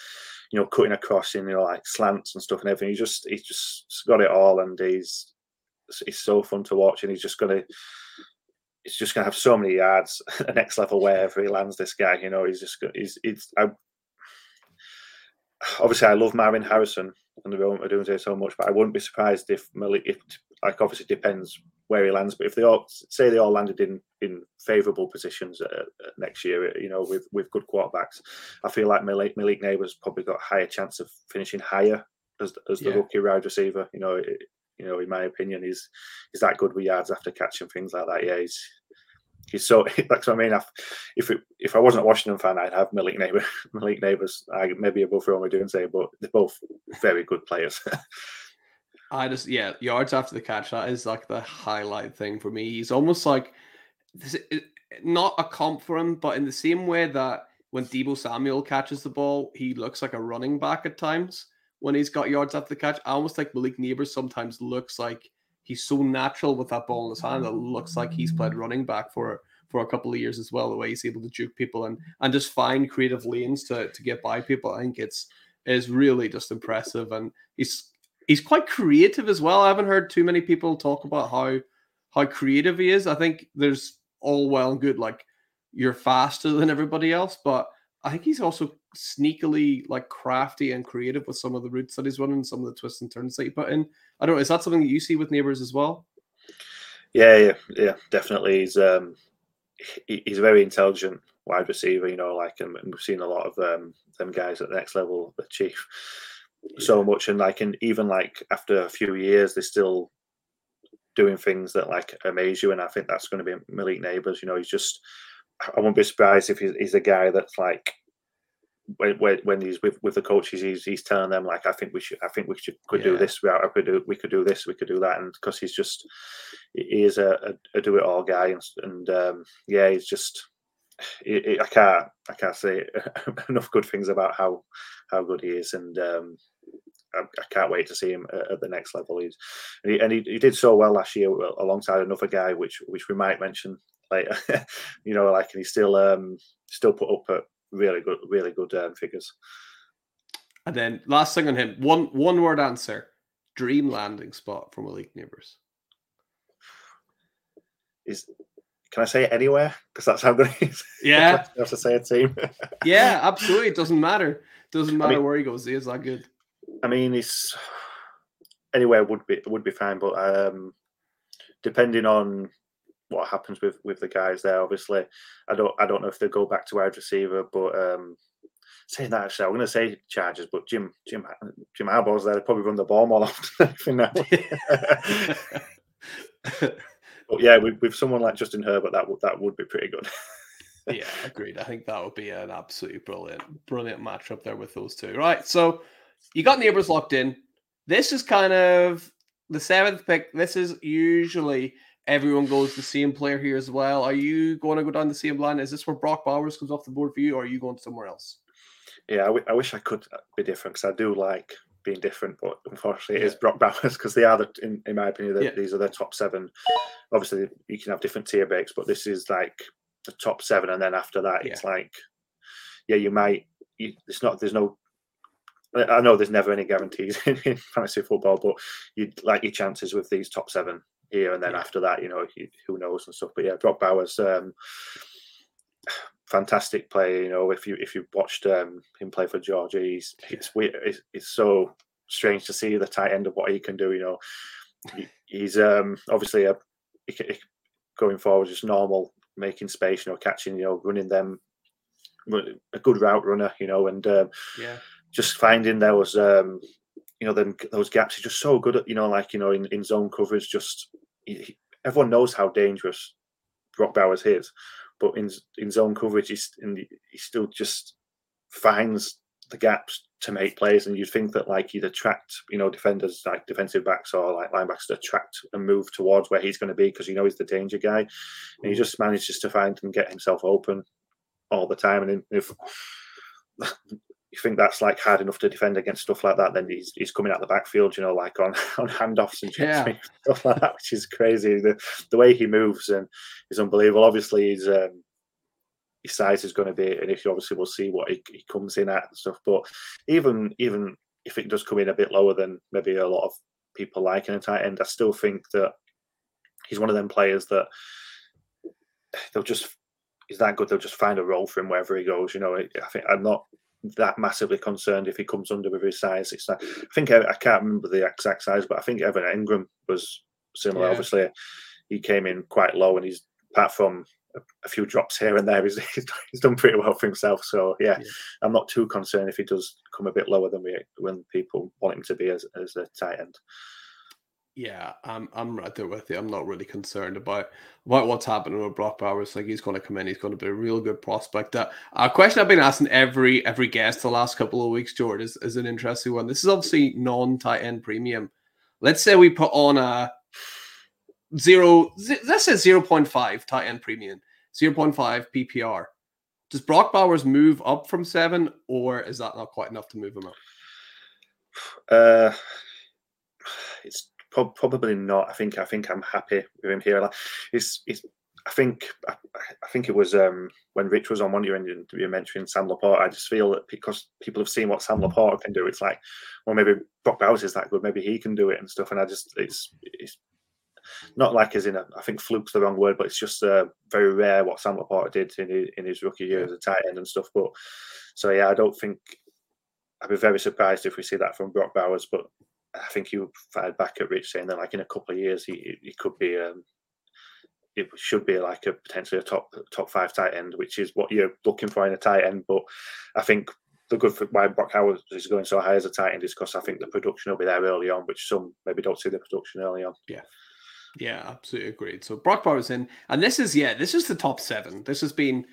you know cutting across in you know like slants and stuff and everything. He's just he's just got it all and he's he's so fun to watch and he's just gonna he's just gonna have so many yards at next level wherever he lands. This guy, you know, he's just he's it's I, obviously I love Marvin Harrison and the Rome Odunze so much, but I wouldn't be surprised if Malik if like obviously depends where he lands, but if they all say they all landed in in favourable positions uh, uh, next year, you know, with with good quarterbacks, I feel like Malik Malik Nabers probably got a higher chance of finishing higher as as the Yeah. rookie wide receiver. You know, it, you know, in my opinion, he's he's that good with yards after catching things like that. Yeah, he's he's so that's what I mean. If if, it, if I wasn't a Washington fan, I'd have Malik Neighbour Malik Nabers. I maybe above Rome Odunze, but they're both very good players. I just yeah, yards after the catch. That is like the highlight thing for me. He's almost like this is not a comp for him, but in the same way that when Deebo Samuel catches the ball, he looks like a running back at times when he's got yards after the catch. I almost like Malik Nabers sometimes looks like he's so natural with that ball in his hand that it looks like he's played running back for for a couple of years as well. The way he's able to juke people and and just find creative lanes to to get by people. I think it's is really just impressive and he's he's quite creative as well. I haven't heard too many people talk about how how creative he is. I think there's all well and good like you're faster than everybody else, but I think he's also sneakily like crafty and creative with some of the routes that he's running, some of the twists and turns that he put in. I don't know. Is that something that you see with Nabers as well? Yeah, yeah, yeah, definitely. He's um, he, he's a very intelligent wide receiver. You know, like and, we've seen a lot of um, them guys at the next level achieve so much, and like, and even like after a few years, they're still doing things that like amaze you. And I think that's going to be Malik Nabers. You know, he's just. I wouldn't be surprised if he's, he's a guy that's like when, when, he's with, with the coaches, he's, he's telling them like, I think we should, I think we should could do this route, I could do, we could do this, we could do that, and because he's just, he is a, a, a do it all guy, and, and um, yeah, he's just, he, he- I can't, I can't say enough good things about how how good he is, and um, I, I can't wait to see him at, at the next level. He's and, he, and he, he did so well last year alongside another guy, which which we might mention later. you know, like and he still um still put up at really good, really good um, figures. And then last thing on him, one one word answer: dream landing spot for Malik Nabers. Is can I say it anywhere? Because that's how good he is. Yeah, I have to say a team. yeah, absolutely. It doesn't matter. Doesn't matter mean- where he goes. He is that good. I mean, it's anywhere would be would be fine, but um, depending on what happens with with the guys there, obviously, I don't I don't know if they go back to wide receiver, but um, saying that actually, I'm going to say Chargers, but Jim Jim Jim Harbaugh's there. They probably run the ball more often than now. but yeah, with, with someone like Justin Herbert, that would that would be pretty good. yeah, agreed. I think that would be an absolutely brilliant, brilliant matchup there with those two. Right. So you got Nabers locked in. This is kind of the seventh pick. This is usually everyone goes the same player here as well. Are you going to go down the same line? Is this where Brock Bowers comes off the board for you, or are you going somewhere else? Yeah, I, w- I wish I could uh, be different because I do like being different, but unfortunately, it is Brock Bowers because they are, the, in, in my opinion, the, Yeah. these are the top seven. Obviously, you can have different tier breaks, but this is like the top seven, and then after that, it's like, yeah, you might. You, it's not. There's no. I I know there's never any guarantees in, fantasy football, but you like your chances with these top seven here, and then Yeah. after that, you know, you, who knows and stuff. But yeah, Brock Bowers. Um, fantastic player. You know, if you if you watched um, him play for Georgia, he's it's weird. It's, it's so strange to see the tight end of what he can do. You know, he, he's um, obviously a he, he- going forward just normal, making space. You know, catching. You know, running them. A good route runner. You know, and um, Yeah. Just finding those um, you know them those gaps. He's just so good at you know like you know in, in zone coverage. Just he, everyone knows how dangerous Brock Bowers his, but in in zone coverage, he's in the, he still just finds the gaps to make plays, and you'd think that like he'd attract you know defenders like defensive backs or like linebackers to attract and move towards where he's going to be because you know he's the danger guy, and he just manages to find and get himself open all the time. And if you think that's like hard enough to defend against stuff like that, then he's he's coming out the backfield, you know, like on on handoffs and yeah. stuff like that, which is crazy. The the way he moves and is unbelievable. Obviously, he's um, his size is going to be an issue. Obviously, we'll see what he, he comes in at and stuff. But even even if it does come in a bit lower than maybe a lot of people like in a tight end, I still think that he's one of them players that they'll just he's that good. They'll just find a role for him wherever he goes. You know, I think I'm not that massively concerned if he comes under with his size. It's like, I think I, I can't remember the exact size, but I think Evan Engram was similar. Yeah. Obviously, he came in quite low, and he's apart from a few drops here and there. He's, he's done pretty well for himself. So yeah, yeah, I'm not too concerned if he does come a bit lower than we when people want him to be as, as a tight end. Yeah, I'm I'm right there with you. I'm not really concerned about about what's happening with Brock Bowers. Like he's going to come in, he's going to be a real good prospect. Uh, a question I've been asking every every guest the last couple of weeks, George, is, is an interesting one. This is obviously non tight end premium. Let's say we put on a zero. Let's say zero point five tight end premium. 0.5 PPR. Does Brock Bowers move up from seven, or is that not quite enough to move him up? Uh, it's pro- probably not. I think I think I'm happy with him here. Like, it's, it's I think I, I, think it was um, when Rich was on one year and you mentioning Sam LaPorta. I just feel that because people have seen what Sam LaPorta can do, it's like, well, maybe Brock Bowers is that good. Maybe he can do it and stuff. And I just it's it's not like as in a, I think fluke's the wrong word, but it's just uh, very rare what Sam LaPorta did in his, in his rookie year as a tight end and stuff. But so yeah, I don't think I'd be very surprised if we see that from Brock Bowers. But I think you fired back at Rich saying that like in a couple of years he he could be. Um, it should be like a potentially a top top five tight end, which is what you're looking for in a tight end. But I think the good for why Brock Howard is going so high as a tight end is because I think the production will be there early on, which some maybe don't see the production early on. Yeah. Yeah, absolutely agreed. So Brock Bowers in, and this is yeah, this is the top seven. This has been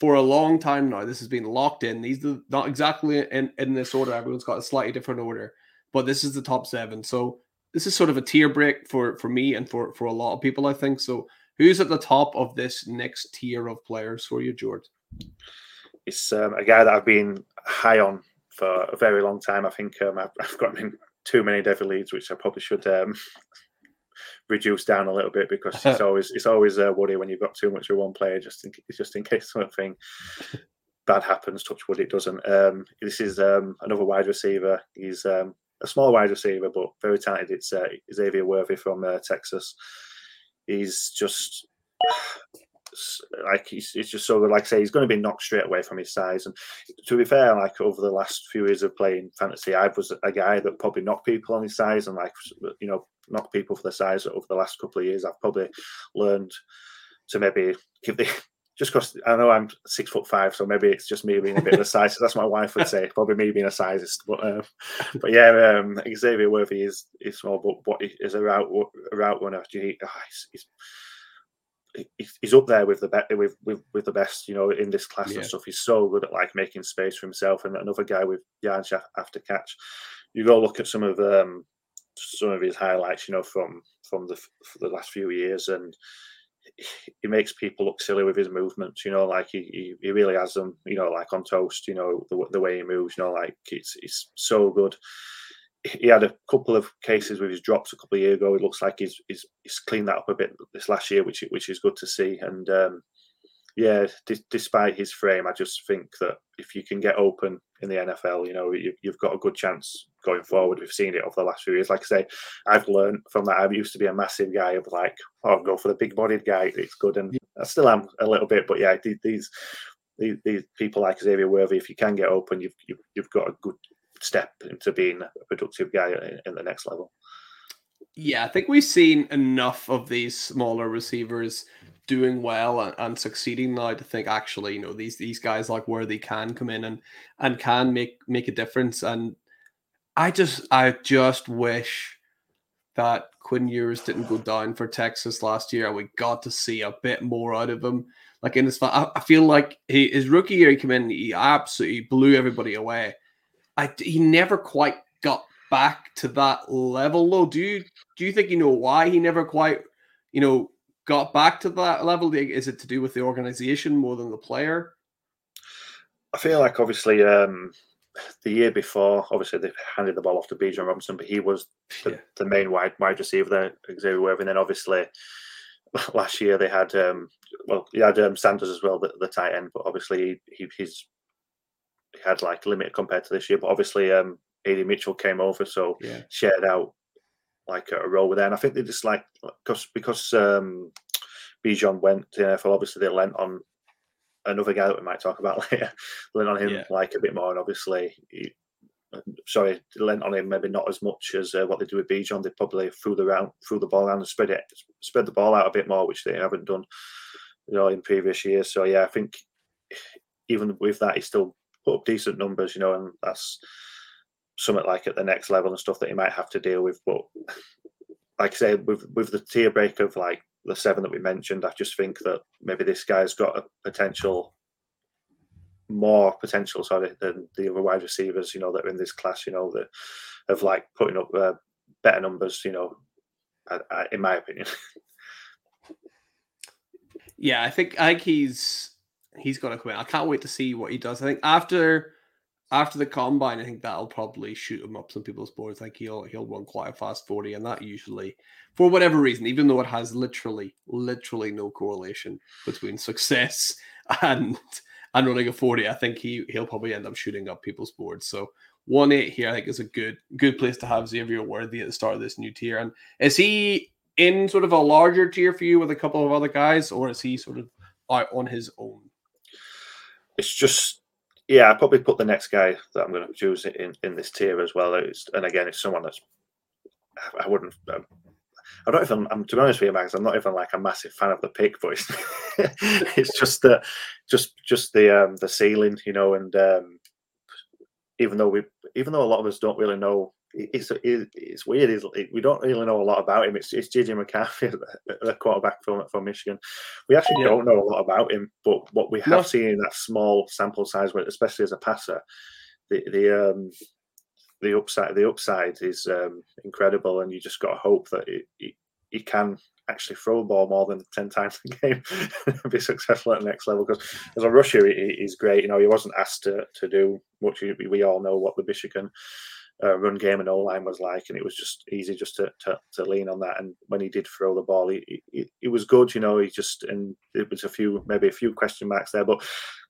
for a long time now. This has been locked in. These are not exactly in in this order. Everyone's got a slightly different order, but this is the top seven. So this is sort of a tier break for for me and for for a lot of people. I think so. Who's at the top of this next tier of players for you, George? It's um, a guy that I've been high on for a very long time. I think um, I've, I've got in too many Devy leads, which I probably should um, reduce down a little bit because it's always it's always a worry when you've got too much of one player just in just in case something bad happens. Touch wood, it doesn't. Um, this is um, another wide receiver. He's um, a small wide receiver, but very talented. It's uh, Xavier Worthy from uh, Texas. He's just like he's, he's just so good. Like I say, he's going to be knocked straight away from his size. And to be fair, like over the last few years of playing fantasy, I was a guy that probably knocked people on his size and like you know knock people for the size over the last couple of years. I've probably learned to maybe give the just because I know I'm six foot five, so maybe it's just me being a bit of a size. That's what my wife would say. Probably me being a sizist, but uh, but yeah, um, Xavier Worthy is is small, but what is a route a route runner. He, oh, he's, he's, he's up there with the be- with, with with the best, you know, in this class yeah. and stuff. He's so good at like making space for himself. And another guy with yards after catch. You go look at some of um, some of his highlights, you know, from from the the last few years, and he makes people look silly with his movements. You know, like he, he, he really has them. You know, like on toast. You know, the, the way he moves. You know, like it's it's so good. He had a couple of cases with his drops a couple of years ago. It looks like he's he's, he's cleaned that up a bit this last year, which which is good to see. And um, yeah, d- despite his frame, I just think that if you can get open in the NFL, you know, you, have got a good chance going forward. We've seen it over the last few years. Like I say, I've learned from that. I used to be a massive guy of like, oh, go for the big bodied guy. It's good. And I still am a little bit, but yeah, these, these, these people like Xavier Worthy, if you can get open, you've, you've, you've got a good step into being a productive guy in, in the next level. Yeah, I think we've seen enough of these smaller receivers doing well and, and, succeeding now to think actually you know these these guys like where they can come in and and can make make a difference and i just i just wish that Quinn Ewers didn't go down for Texas last year, we got to see a bit more out of him. Like in his, I feel like he, his rookie year, he came in, he absolutely blew everybody away. I he never quite got back to that level, though. Do you do you think you know why he never quite, you know, got back to that level? Is it to do with the organization more than the player? I feel like obviously um, the year before, obviously they handed the ball off to Bijan Robinson, but he was the, yeah. the main wide wide receiver there, Xavier Worthy. And then obviously last year they had um, well, he had um, Sanders as well, the, the tight end, but obviously he, he's he had like limited compared to this year. But obviously um, AD Mitchell came over, so yeah. shared out like a role with there. And I think they just like because because um, Bijan went to the NFL, obviously they lent on another guy that we might talk about later, lent on him yeah. like a bit more, and obviously. He, sorry, lent on him maybe not as much as uh, what they do with Bijan. They probably threw the round, threw the ball around and spread it, spread the ball out a bit more, which they haven't done, you know, in previous years. So yeah, I think even with that, he still put up decent numbers, you know, and that's something like at the next level and stuff that he might have to deal with. But like I say, with with the tier break of like the seven that we mentioned, I just think that maybe this guy's got a potential more potential, sorry, than the other wide receivers, you know, that are in this class, you know, that of like putting up uh, better numbers, you know, I, I, in my opinion. yeah, I think I think he's he's gonna come in. I can't wait to see what he does. I think after after the combine, I think that'll probably shoot him up some people's boards. Like he'll he'll run quite a fast 40, and that usually, for whatever reason, even though it has literally, literally no correlation between success and and running a 40, I think he he'll probably end up shooting up people's boards. So one eight here, I think, is a good good place to have Xavier Worthy at the start of this new tier. And is he in sort of a larger tier for you with a couple of other guys, or is he sort of out on his own? It's just yeah, I probably put the next guy that I'm going to choose in in this tier as well. It's, and again, it's someone that's I wouldn't. Um, I don't even. I'm to be honest with you, Max. I'm not even like a massive fan of the pick, but it's, it's just the just just the um the ceiling, you know. And um, even though we, even though a lot of us don't really know it's it's weird. It's, we don't really know a lot about him. It's, it's JJ McCarthy, the quarterback from from Michigan. We actually yeah. don't know a lot about him, but what we have no. seen in that small sample size, especially as a passer, the the um, the upside the upside is um, incredible, and you just got to hope that he, he can actually throw a ball more than 10 times a game and be successful at the next level because as a rusher he, he's great you know he wasn't asked to, to do much we all know what the michigan uh, run game and O line was like, and it was just easy just to, to, to lean on that. And when he did throw the ball, he, he, he was good, you know. He just and it was a few maybe a few question marks there, but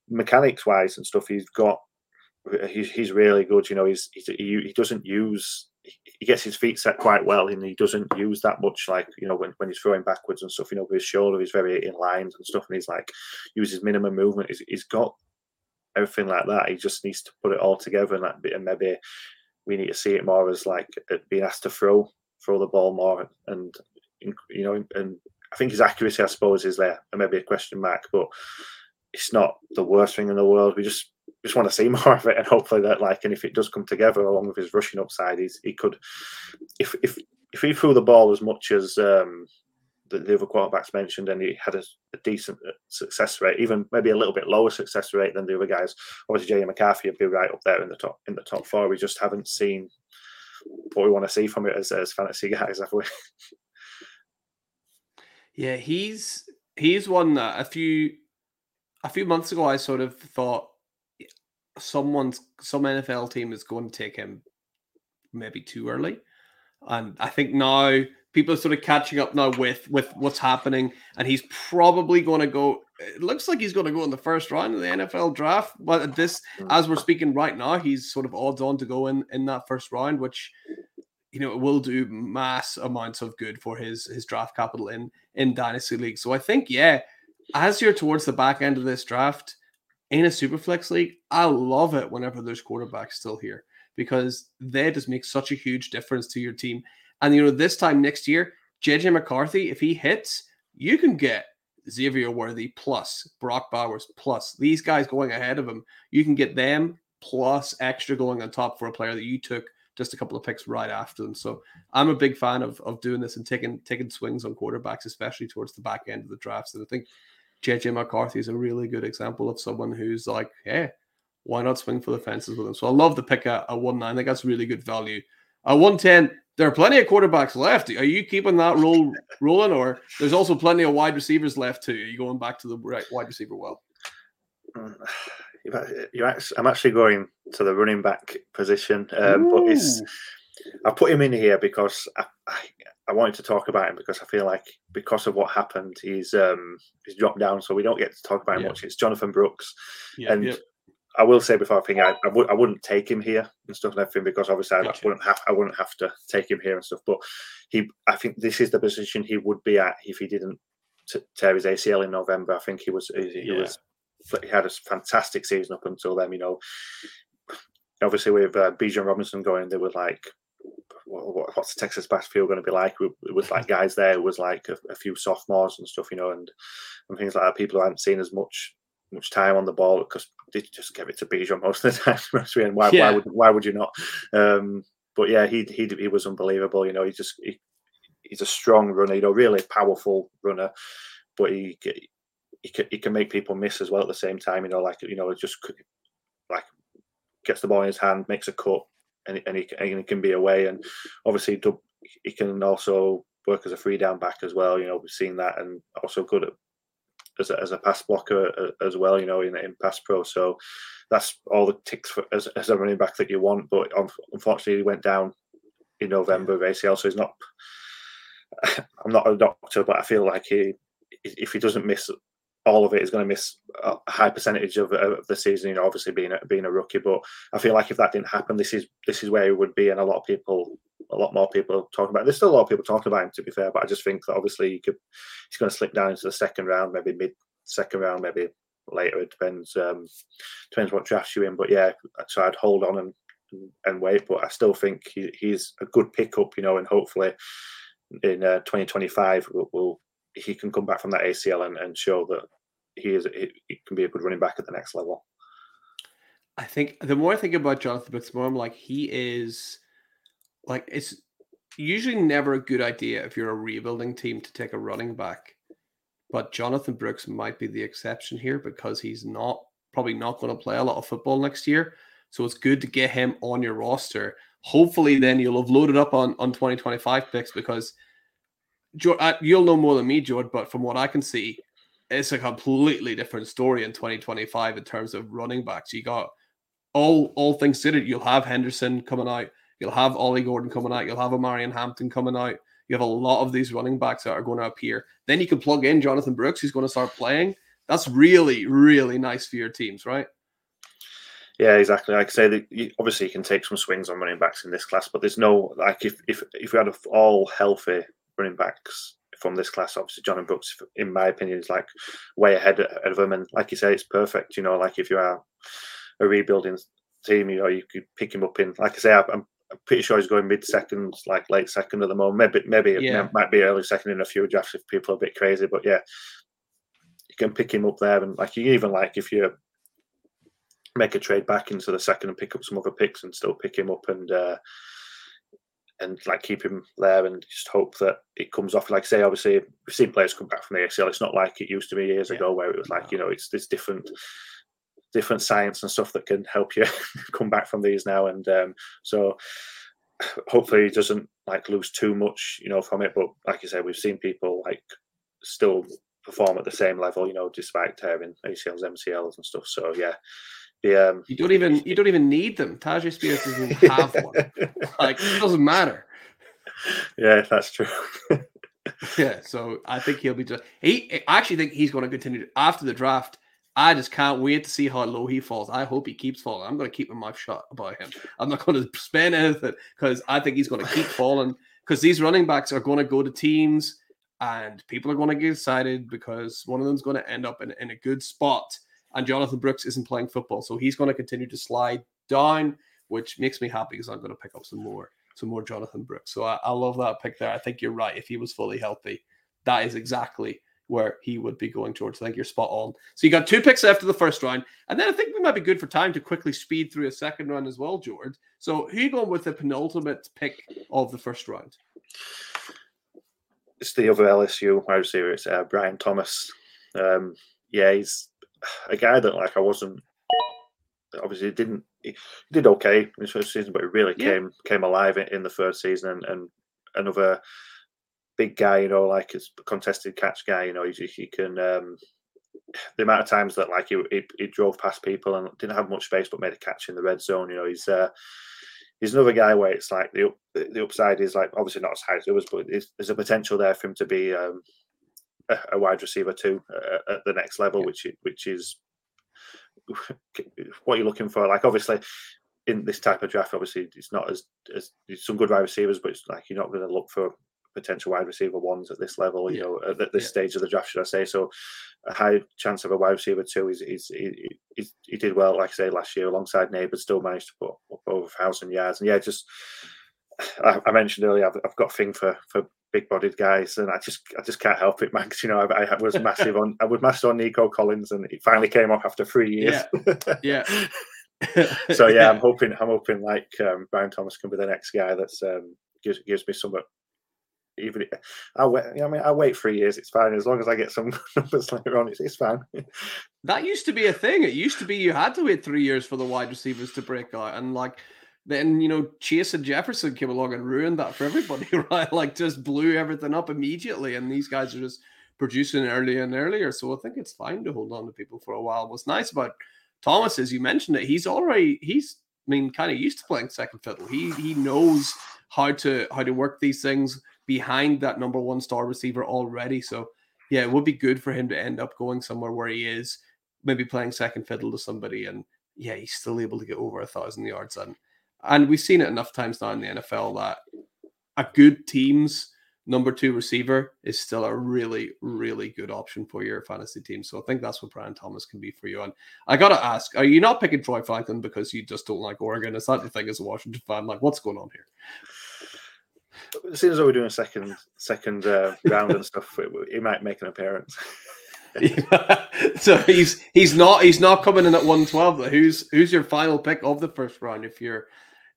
mechanics wise and stuff, he's got he's he's really good. You know, he's, he's he, he doesn't use he gets his feet set quite well and he doesn't use that much like you know when, when he's throwing backwards and stuff you know with his shoulder he's very in lines and stuff and he's like uses minimum movement he's, he's got everything like that he just needs to put it all together and that bit and maybe we need to see it more as like being asked to throw throw the ball more and you know and I think his accuracy I suppose is there and maybe a question mark but it's not the worst thing in the world. We just just want to see more of it and hopefully that like and if it does come together along with his rushing upside he's, he could if if if he threw the ball as much as um the, the other quarterbacks mentioned, and he had a, a, decent uh, success rate, even maybe a little bit lower success rate than the other guys. Obviously, Jay McCarthy would be right up there in the top in the top four. We just haven't seen what we want to see from it as, as fantasy guys, have we? Yeah, he's he's one that a few a few months ago I sort of thought someone's some NFL team is going to take him maybe too early. And I think now people are sort of catching up now with with what's happening, and he's probably going to go. It looks like he's going to go in the first round of the NFL draft. But this, hmm. as we're speaking right now, he's sort of odds on to go in in that first round, which you know it will do mass amounts of good for his his draft capital in in dynasty league. So I think yeah, as you're towards the back end of this draft in a superflex league, I love it whenever there's quarterbacks still here because they just make such a huge difference to your team. And you know, this time next year, JJ McCarthy, if he hits, you can get Xavier Worthy plus Brock Bowers plus these guys going ahead of him. You can get them plus extra going on top for a player that you took just a couple of picks right after them. So I'm a big fan of of doing this and taking taking swings on quarterbacks, especially towards the back end of the drafts. And I think JJ McCarthy is a really good example of someone who's like, hey, why not swing for the fences with him? So I love the pick at, at one nine. I think that's really good value. At one ten, there are plenty of quarterbacks left. Are you keeping that roll rolling, or there's also plenty of wide receivers left too? Are you going back to the right wide receiver well? Mm, actually, I'm actually going to the running back position, um, but it's I put him in here because I, I, I wanted to talk about him because I feel like because of what happened, he's um he's dropped down, so we don't get to talk about him yeah. much. It's Jonathan Brooks, yeah, and yeah. I will say before I think I, I, would I wouldn't take him here and stuff and everything because obviously gotcha. I wouldn't have I wouldn't have to take him here and stuff. But he I think this is the position he would be at if he didn't t- tear his ACL in November. I think he was he, he was he had a fantastic season up until then. You know, obviously with uh, Bijan Robinson going, they were like what, what's the Texas backfield going to be like? It was like guys there. It was like a, a, few sophomores and stuff, you know, and and things like that. People who hadn't seen as much much time on the ball because they just give it to Bijan most of the time. and why, yeah. why would why would you not? Um, but yeah, he he he was unbelievable. You know, he just he, he's a strong runner. You know, really powerful runner, but he. He can, he can make people miss as well at the same time. You know, like you know, just like gets the ball in his hand, makes a cut, and, and, he, and he can be away. And obviously, he can also work as a free down back as well. You know, we've seen that, and also good at as a, as a pass blocker uh, as well. You know, in, in pass pro. So that's all the ticks for, as, as a running back that you want. But unfortunately, he went down in November of ACL, so he's not. I'm not a doctor, but I feel like he, if he doesn't miss all of it is going to miss a high percentage of, of, the season. You know, obviously being a, being a rookie, but I feel like if that didn't happen, this is this is where he would be, and a lot of people, a lot more people talking about. It. There's still a lot of people talking about him, to be fair, but I just think that obviously he could, he's going to slip down into the second round, maybe mid second round, maybe later. It depends um, depends what drafts you in, but yeah, so I'd hold on and and wait. But I still think he, he's a good pickup, you know, and hopefully in uh, 2025 we'll, we'll he can come back from that ACL and, and show that he is he, can be a good running back at the next level. I think the more I think about Jonathan Brooks, more I'm like he is like it's usually never a good idea if you're a rebuilding team to take a running back. But Jonathan Brooks might be the exception here because he's not probably not going to play a lot of football next year. So it's good to get him on your roster. Hopefully, then you'll have loaded up on, on 2025 picks because Uh, you'll know more than me, George, but from what I can see, it's a completely different story in 2025 in terms of running backs. You got all all things considered, you'll have Henderson coming out, you'll have Ollie Gordon coming out, you'll have Omarion Hampton coming out. You have a lot of these running backs that are going to appear. Then you can plug in Jonathan Brooks, who's going to start playing. That's really, really nice for your teams, right? Yeah, exactly. Like I say, that you, obviously you can take some swings on running backs in this class, but there's no like if if if we had all healthy running backs from this class. Obviously, Jonathan Brooks, in my opinion, is like way ahead of them. And like you say, it's perfect. You know, like if you are a rebuilding team, you know, you could pick him up in. Like I say, I'm, pretty sure he's going mid second, like late second at the moment. Maybe maybe yeah. it might be early second in a few drafts if people are a bit crazy. But yeah, you can pick him up there, and like you even like if you make a trade back into the second and pick up some other picks and still pick him up and. Uh, and like keep him there and just hope that it comes off. Like I say, obviously we've seen players come back from the ACL. It's not like it used to be years yeah. ago where it was like you know it's there's different different science and stuff that can help you come back from these now. And um, so hopefully he doesn't like lose too much, you know, from it. But like you said, we've seen people like still perform at the same level, you know, despite tearing ACLs, MCLs, and stuff. So yeah, yeah. Um, you don't even you don't even need them. Tyjae Spears doesn't have one. like it doesn't matter. Yeah, that's true. yeah, so I think he'll be just. He, I actually think he's going to continue after the draft. I just can't wait to see how low he falls. I hope he keeps falling. I'm going to keep my mouth shut about him. I'm not going to spend anything because I think he's going to keep falling. Because these running backs are going to go to teams, and people are going to get excited because one of them's going to end up in, in a good spot and Jonathan Brooks isn't playing football, so he's going to continue to slide down, which makes me happy because I'm going to pick up some more, some more Jonathan Brooks. So I, I love that pick there. I think you're right. If he was fully healthy, that is exactly where he would be going towards. I think you're spot on. So you got two picks after the first round, and then I think we might be good for time to quickly speed through a second round as well, George. So who you going with the penultimate pick of the first round? It's the other LSU wide receiver. It's uh, Brian Thomas. Um, yeah, he's a guy that like I wasn't obviously didn't he did okay in his first season, but he really yeah. came came alive in, in the first season and, and another big guy, you know, like a contested catch guy, you know, he, he can. Um, the amount of times that like he, he, he drove past people and didn't have much space, but made a catch in the red zone. You know, he's uh, he's another guy where it's like the the upside is like obviously not as high as it was, but there's a potential there for him to be um, a, wide receiver too uh, at the next level, yeah. which which is what you're looking for. Like obviously, in this type of draft, obviously it's not as as some good wide receivers, but it's like you're not going to look for potential wide receiver ones at this level. You yeah. know, at this yeah. stage of the draft, should I say? So, a high chance of a wide receiver too. Is he's, he, did well, like I say, last year alongside Nabers, still managed to put up over a thousand yards. And yeah, just I, I mentioned earlier, I've, I've, got a thing for for big-bodied guys, and I just I just can't help it, Max. You know, I, I was massive on I was massive on Nico Collins, and it finally came off after three years. Yeah, yeah. so yeah, I'm hoping I'm hoping like um, Brian Thomas can be the next guy that's um, gives gives me some even I'll wait. I mean, I'll wait three years. It's fine as long as I get some numbers later on. It's, it's fine. that used to be a thing. It used to be you had to wait three years for the wide receivers to break out, and like then you know Chase and Jefferson came along and ruined that for everybody, right? Like just blew everything up immediately, and these guys are just producing earlier and earlier. So I think it's fine to hold on to people for a while. What's nice about Thomas is you mentioned it. He's already he's I mean kind of used to playing second fiddle. He he knows how to how to work these things behind that number one star receiver already. So yeah, it would be good for him to end up going somewhere where he is, maybe playing second fiddle to somebody, and yeah, he's still able to get over a thousand yards. And and we've seen it enough times now in the NFL that a good team's number two receiver is still a really, really good option for your fantasy team. So I think that's what Brian Thomas can be for you. And I gotta ask, are you not picking Troy Franklin because you just don't like Oregon? Is that the thing as a Washington fan? Like, what's going on here? as soon as we're doing a second second uh, round and stuff, he might make an appearance. so he's he's not he's not coming in at one twelve. Who's who's your final pick of the first round? If you're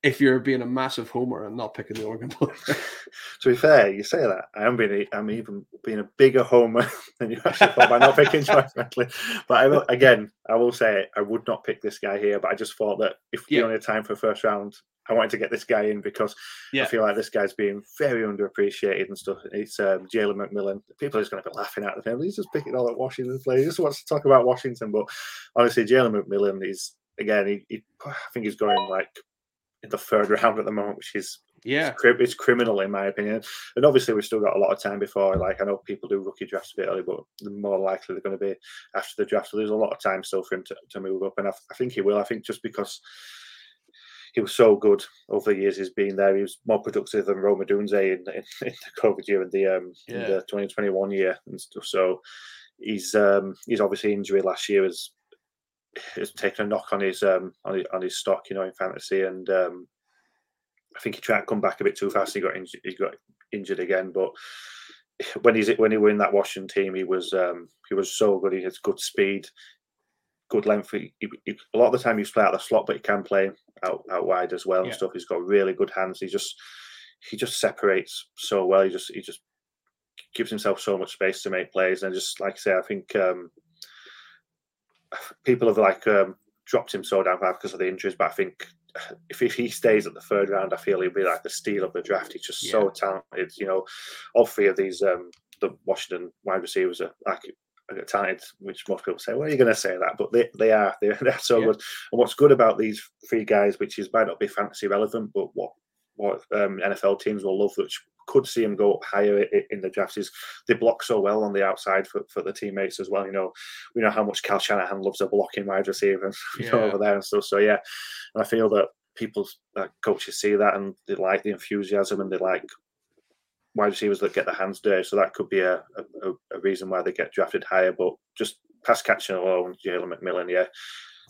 if you're being a massive homer and not picking the Oregon player. to be fair, you say that I am being I'm even being a bigger homer than you actually thought by not picking Troy Franklin. But I will, again, I will say I would not pick this guy here. But I just thought that if yeah. the only had time for first round, I wanted to get this guy in because yeah. I feel like this guy's being very underappreciated and stuff. It's um, Jalen McMillan. People are just going to be laughing at him. He's just picking all that Washington play. He just wants to talk about Washington. But honestly, Jalen McMillan is again. He, he, I think he's going like in the third round at the moment, which is yeah, it's, it's, criminal in my opinion. And obviously, we've still got a lot of time before. Like I know people do rookie drafts a bit early, but the more likely they're going to be after the draft. So there's a lot of time still for him to, to move up, and I, I think he will. I think just because he was so good over the years he's been there. He was more productive than Rome Odunze in, in, in, the COVID year and the um yeah. in the 2021 year and stuff. So he's um he's obviously injury last year has has taken a knock on his um on his, on his stock, you know, in fantasy, and um I think he tried to come back a bit too fast. He got injured. He got injured again, but when he's when he was in that Washington team, he was um, he was so good. He has good speed good length. He, he, he, a lot of the time he's play out the slot, but he can play out, out wide as well yeah. and stuff. He's got really good hands. He just he just separates so well. He just he just gives himself so much space to make plays. And just like I say, I think um, people have like um, dropped him so down because of the injuries. But I think if, if he stays at the third round, I feel he'll be like the steal of the draft. He's just yeah. so talented. You know, all three of these um, the Washington wide receivers are like talented, which most people say, well, you're going to say that, but they, they are. They're, they're so yeah. good. And what's good about these three guys, which is might not be fantasy relevant, but what what um, NFL teams will love, which could see them go higher in the drafts, is they block so well on the outside for, for the teammates as well. You know, we know how much Kyle Shanahan loves a blocking wide receiver you yeah. know, over there and stuff. So yeah, and I feel that people, uh, coaches see that and they like the enthusiasm and they like wide receivers that get their hands dirty. So that could be a, a, a reason why they get drafted higher. But just pass catching alone, Jalen McMillan, yeah,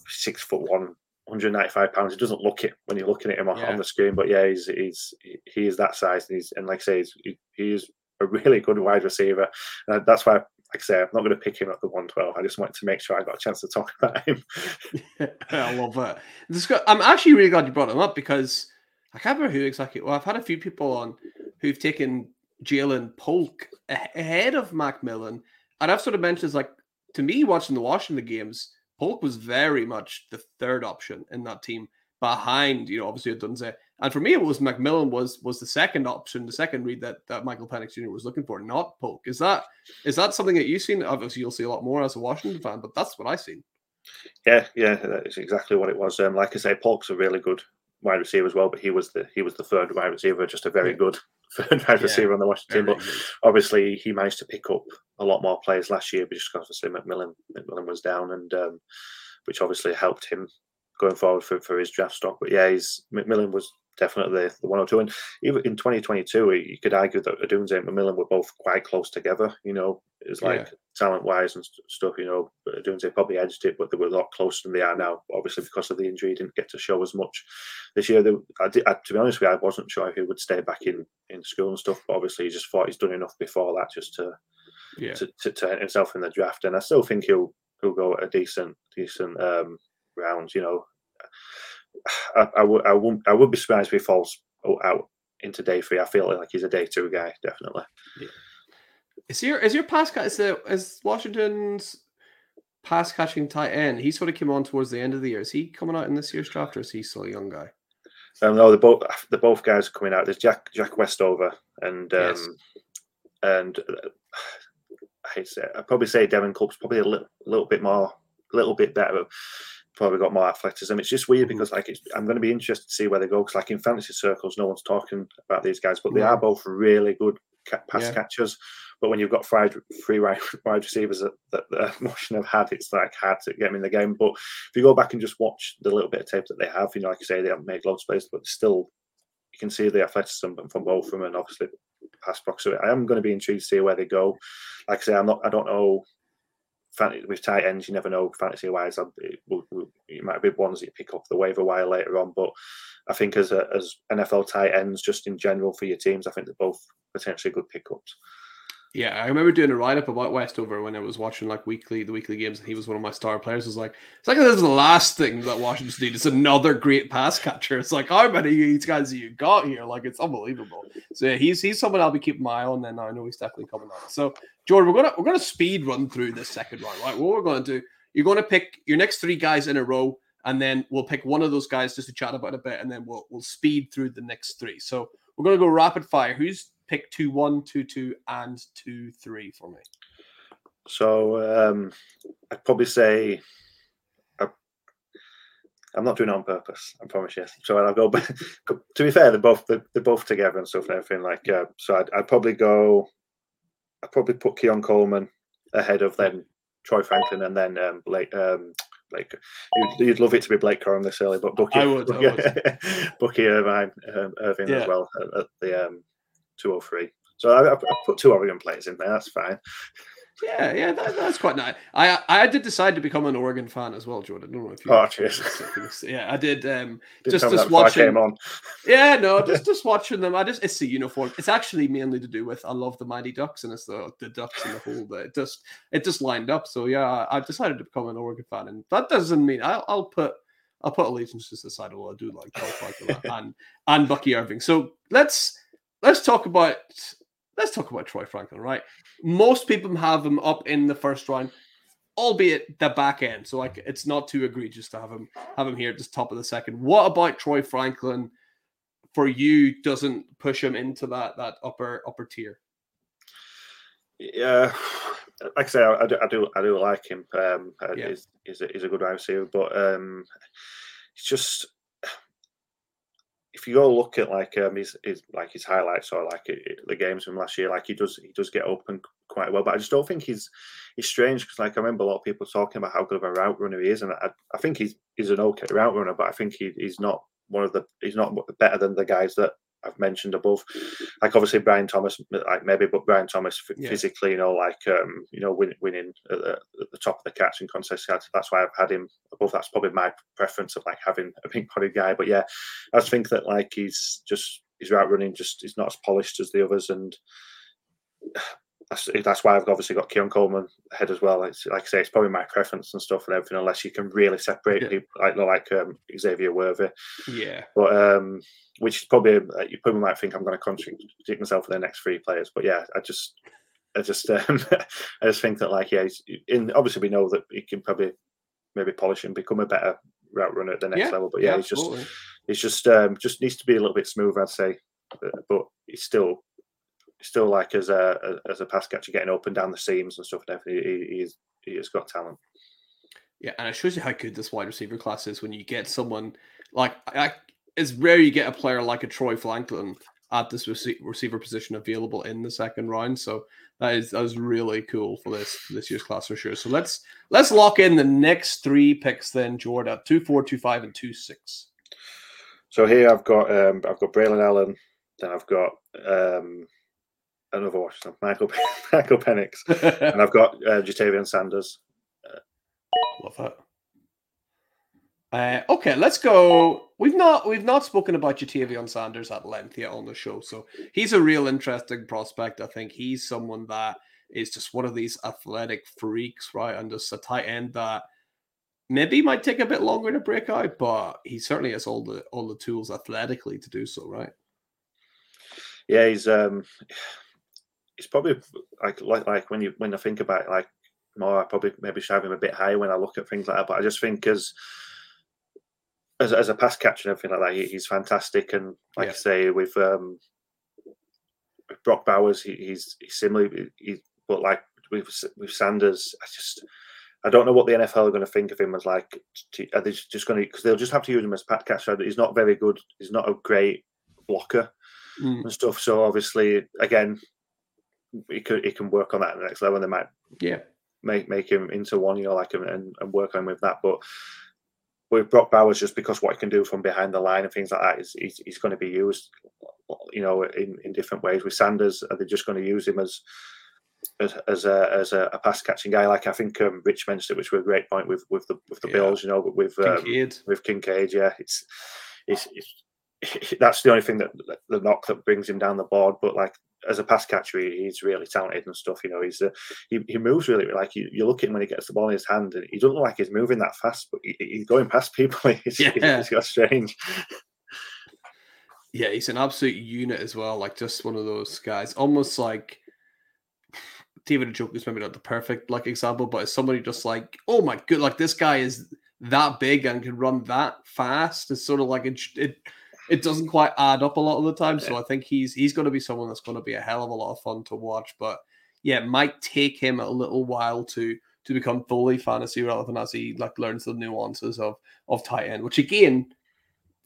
six foot one, 195 pounds. He doesn't look it when you're looking at him on, yeah. on the screen, but yeah, he's he's he is that size, and he's and like I say, he's, he, he is a really good wide receiver. And that's why like I say, I'm not going to pick him at the 112. I just wanted to make sure I got a chance to talk about him. I love that. I'm actually really glad you brought him up because I can't remember who exactly. Well, I've had a few people on who've taken Ja'Lynn Polk ahead of McMillan, and I've sort of mentioned like to me watching the Washington games, Polk was very much the third option in that team behind, you know, obviously Odunze. And for me, it was McMillan was was the second option, the second read that that Michael Penix Jr. was looking for, not Polk. Is that is that something that you've seen? Obviously, you'll see a lot more as a Washington fan, but that's what I've seen. Yeah, yeah, that's exactly what it was. Um, like I say, Polk's a really good wide receiver as well, but he was the he was the third wide receiver, just a very yeah. good third wide yeah. receiver on the Washington team. But good. obviously, he managed to pick up a lot more players last year, but just obviously McMillan McMillan was down, and um, which obviously helped him going forward for, for his draft stock. But yeah, he's McMillan was definitely the, the 102. And even in 2022, you could argue that Odunze and McMillan were both quite close together. You know, it was like yeah. talent wise and st- stuff, you know, Odunze probably edged it, but they were a lot closer than they are now. Obviously, because of the injury, he didn't get to show as much this year. They, I did, I, to be honest with you, I wasn't sure if he would stay back in, in school and stuff, but obviously, he just thought he's done enough before that just to. Yeah. To, to, to himself in the draft, and I still think he'll he'll go a decent decent um, rounds. You know, I, I would I would I would be surprised if he falls out into day three. I feel like he's a day two guy, definitely. Yeah. Is your is your pass cut is the is Washington's pass catching tight end? He sort of came on towards the end of the year. Is he coming out in this year's draft, or is he still a young guy? Um, no, the both the both guys are coming out. There's Jack Jack Westover and um, yes. and uh, I'd, say, I'd probably say Devin Culp's probably a little, little bit more, a little bit better probably got more athleticism. It's just weird mm-hmm. because like I'm going to be interested to see where they go because like in fantasy circles, no one's talking about these guys, but they are both really good pass yeah. catchers. But when you've got five, three wide, receivers that, that, that Washington have had, it's like hard to get them in the game. But if you go back and just watch the little bit of tape that they have, you know, like you say, they haven't made loads of space, but still, you can see the athleticism from both of them, and obviously pass proximity. I am going to be intrigued to see where they go. Like I say, I'm not. I don't know with tight ends, you never know fantasy wise. It, it might be ones that you pick up the waiver wire later on, but I think as a, as NFL tight ends, just in general for your teams, I think they're both potentially good pickups. Yeah, I remember doing a write up about Westover when I was watching like weekly the weekly games, and he was one of my star players. Was like it's like this is the last thing that Washington need. It's another great pass catcher. It's like how many of these guys you got here? Like it's unbelievable. So yeah, he's he's someone I'll be keeping my eye on. And then I know he's definitely coming on. So Jordan, we're gonna we're gonna speed run through this second round. Right, what we're gonna do? You're gonna pick your next three guys in a row, and then we'll pick one of those guys just to chat about a bit, and then we'll we'll speed through the next three. So we're gonna go rapid fire. Who's pick two one, two two, and two three for me. So um, I'd probably say I, am not doing it on purpose. I promise you. So I'll go. to be fair, they're both they're, they're, both together and stuff and everything. Like uh, so, I'd, I'd, probably go. I'd probably put Keon Coleman ahead of then Troy Franklin and then um, Blake. Um, Blake, you'd, you'd, love it to be Blake Corum this early, but Bucky, I would, I would. Bucky Irvine, um, Irving yeah. as well at, at the um, 203. So I, I put two Oregon players in there. That's fine. Yeah, yeah, that, that's quite nice. I I did decide to become an Oregon fan as well, Jordan. I don't know if you. Oh, cheers. Yeah, I did. Um, just just watching. on. Yeah, no, just just watching them. I just it's the uniform. It's actually mainly to do with I love the Mighty Ducks and it's the the Ducks and the whole. That it just it just lined up. So yeah, I have decided to become an Oregon fan, and that doesn't mean I'll, I'll put I'll put allegiances aside. Although I do like and and Bucky Irving. So let's let's talk about let's talk about Troy Franklin, right? Most people have him up in the first round, albeit the back end. So like it's not too egregious to have him have him here at the top of the second. What about Troy Franklin for you doesn't push him into that that upper upper tier? Yeah, like I say, I, do, I do, I do like him. Um, yeah. he's, he's, a, he's a good wide receiver, but um, it's just if you go look at like um his, his like his highlights or like it, the games from last year, like he does he does get open quite well. But I just don't think he's he's strange because like I remember a lot of people talking about how good of a route runner he is, and I, I think he's he's an okay route runner, but I think he, he's not one of the he's not better than the guys that I've mentioned above. Like obviously Brian Thomas, like maybe, but Brian Thomas yeah. physically, you know, like um, you know, win, winning at the, at the, top of the catch catching contest. That's why I've had him above. That's probably my preference of like having a big body guy. But yeah, I just think that like he's just his route running just is not as polished as the others, and that's, that's why I've obviously got Keon Coleman ahead as well. It's like I say, it's probably my preference and stuff and everything, unless you can really separate Yeah. people like like um, Xavier Worthy. Yeah. But um, which is probably uh, you probably might think I'm going to contradict myself with the next three players. But yeah, I just I just um, I just think that like yeah, he's, in obviously we know that he can probably maybe polish and become a better route runner at the next Yeah, level. But yeah, he's just absolutely. he's just um, just needs to be a little bit smoother, I'd say. Uh, But he's still still like as a as a pass catcher getting up and down the seams and stuff. Definitely. He, he's he has got talent. Yeah, and it shows you how good this wide receiver class is when you get someone like I, it's rare you get a player like a Troy Franklin at this rece- receiver position available in the second round. So that is that is really cool for this this year's class for sure. So let's let's lock in the next three picks then, Jordan, two four, two five, and two six. So here I've got um, I've got Braelon Allen, then I've got um, another Washington, Michael Michael Penix, and I've got uh, Ja'Tavion Sanders. Love that. Uh, okay, let's go. We've not we've not spoken about Ja'Tavion Sanders at length yet on the show, so he's a real interesting prospect. I think he's someone that is just one of these athletic freaks, right? And just a tight end that maybe might take a bit longer to break out, but he certainly has all the all the tools athletically to do so, right? Yeah, he's um, he's probably like like like when you when I think about it, like more, I probably maybe have him a bit higher when I look at things like that. But I just think as as, as a pass catcher and everything like that, he, he's fantastic. And like Yeah. I say, with um, with Brock Bowers, he, he's he's similar. He, but like with with Sanders, I just I don't know what the NFL are going to think of him as like. t- Are they just going to because they'll just have to use him as pass catcher? He's not very good. He's not a great blocker Mm, and stuff. So obviously, again, he could he can work on that at the next level. And they might yeah, make make him into one, you know, like and, and work on him with that. But with Brock Bowers, just because what he can do from behind the line and things like that is he's, he's going to be used, you know, in, in different ways. With Sanders, are they just going to use him as as as a as a, a pass catching guy? Like I think um, Rich mentioned it, which was a great point with with the with the Yeah. Bills, you know, but with um, Kincaid. with Kincaid, yeah, it's it's, it's that's the only thing that the knock that brings him down the board. But like as a pass catcher, he, he's really talented and stuff. You know, he's uh, he, he moves really like you, you look at him when he gets the ball in his hand, and he doesn't look like he's moving that fast, but he, he's going past people. It's, Yeah. it's got strange. Yeah, he's an absolute unit as well. Like just one of those guys, almost like David Njoku is maybe not the perfect like example, but it's somebody just like, oh my good, like this guy is that big and can run that fast. It's sort of like it, it, it doesn't quite add up a lot of the time. So I think he's he's going to be someone that's going to be a hell of a lot of fun to watch. But yeah, it might take him a little while to to become fully fantasy relevant as he like learns the nuances of of tight end, which again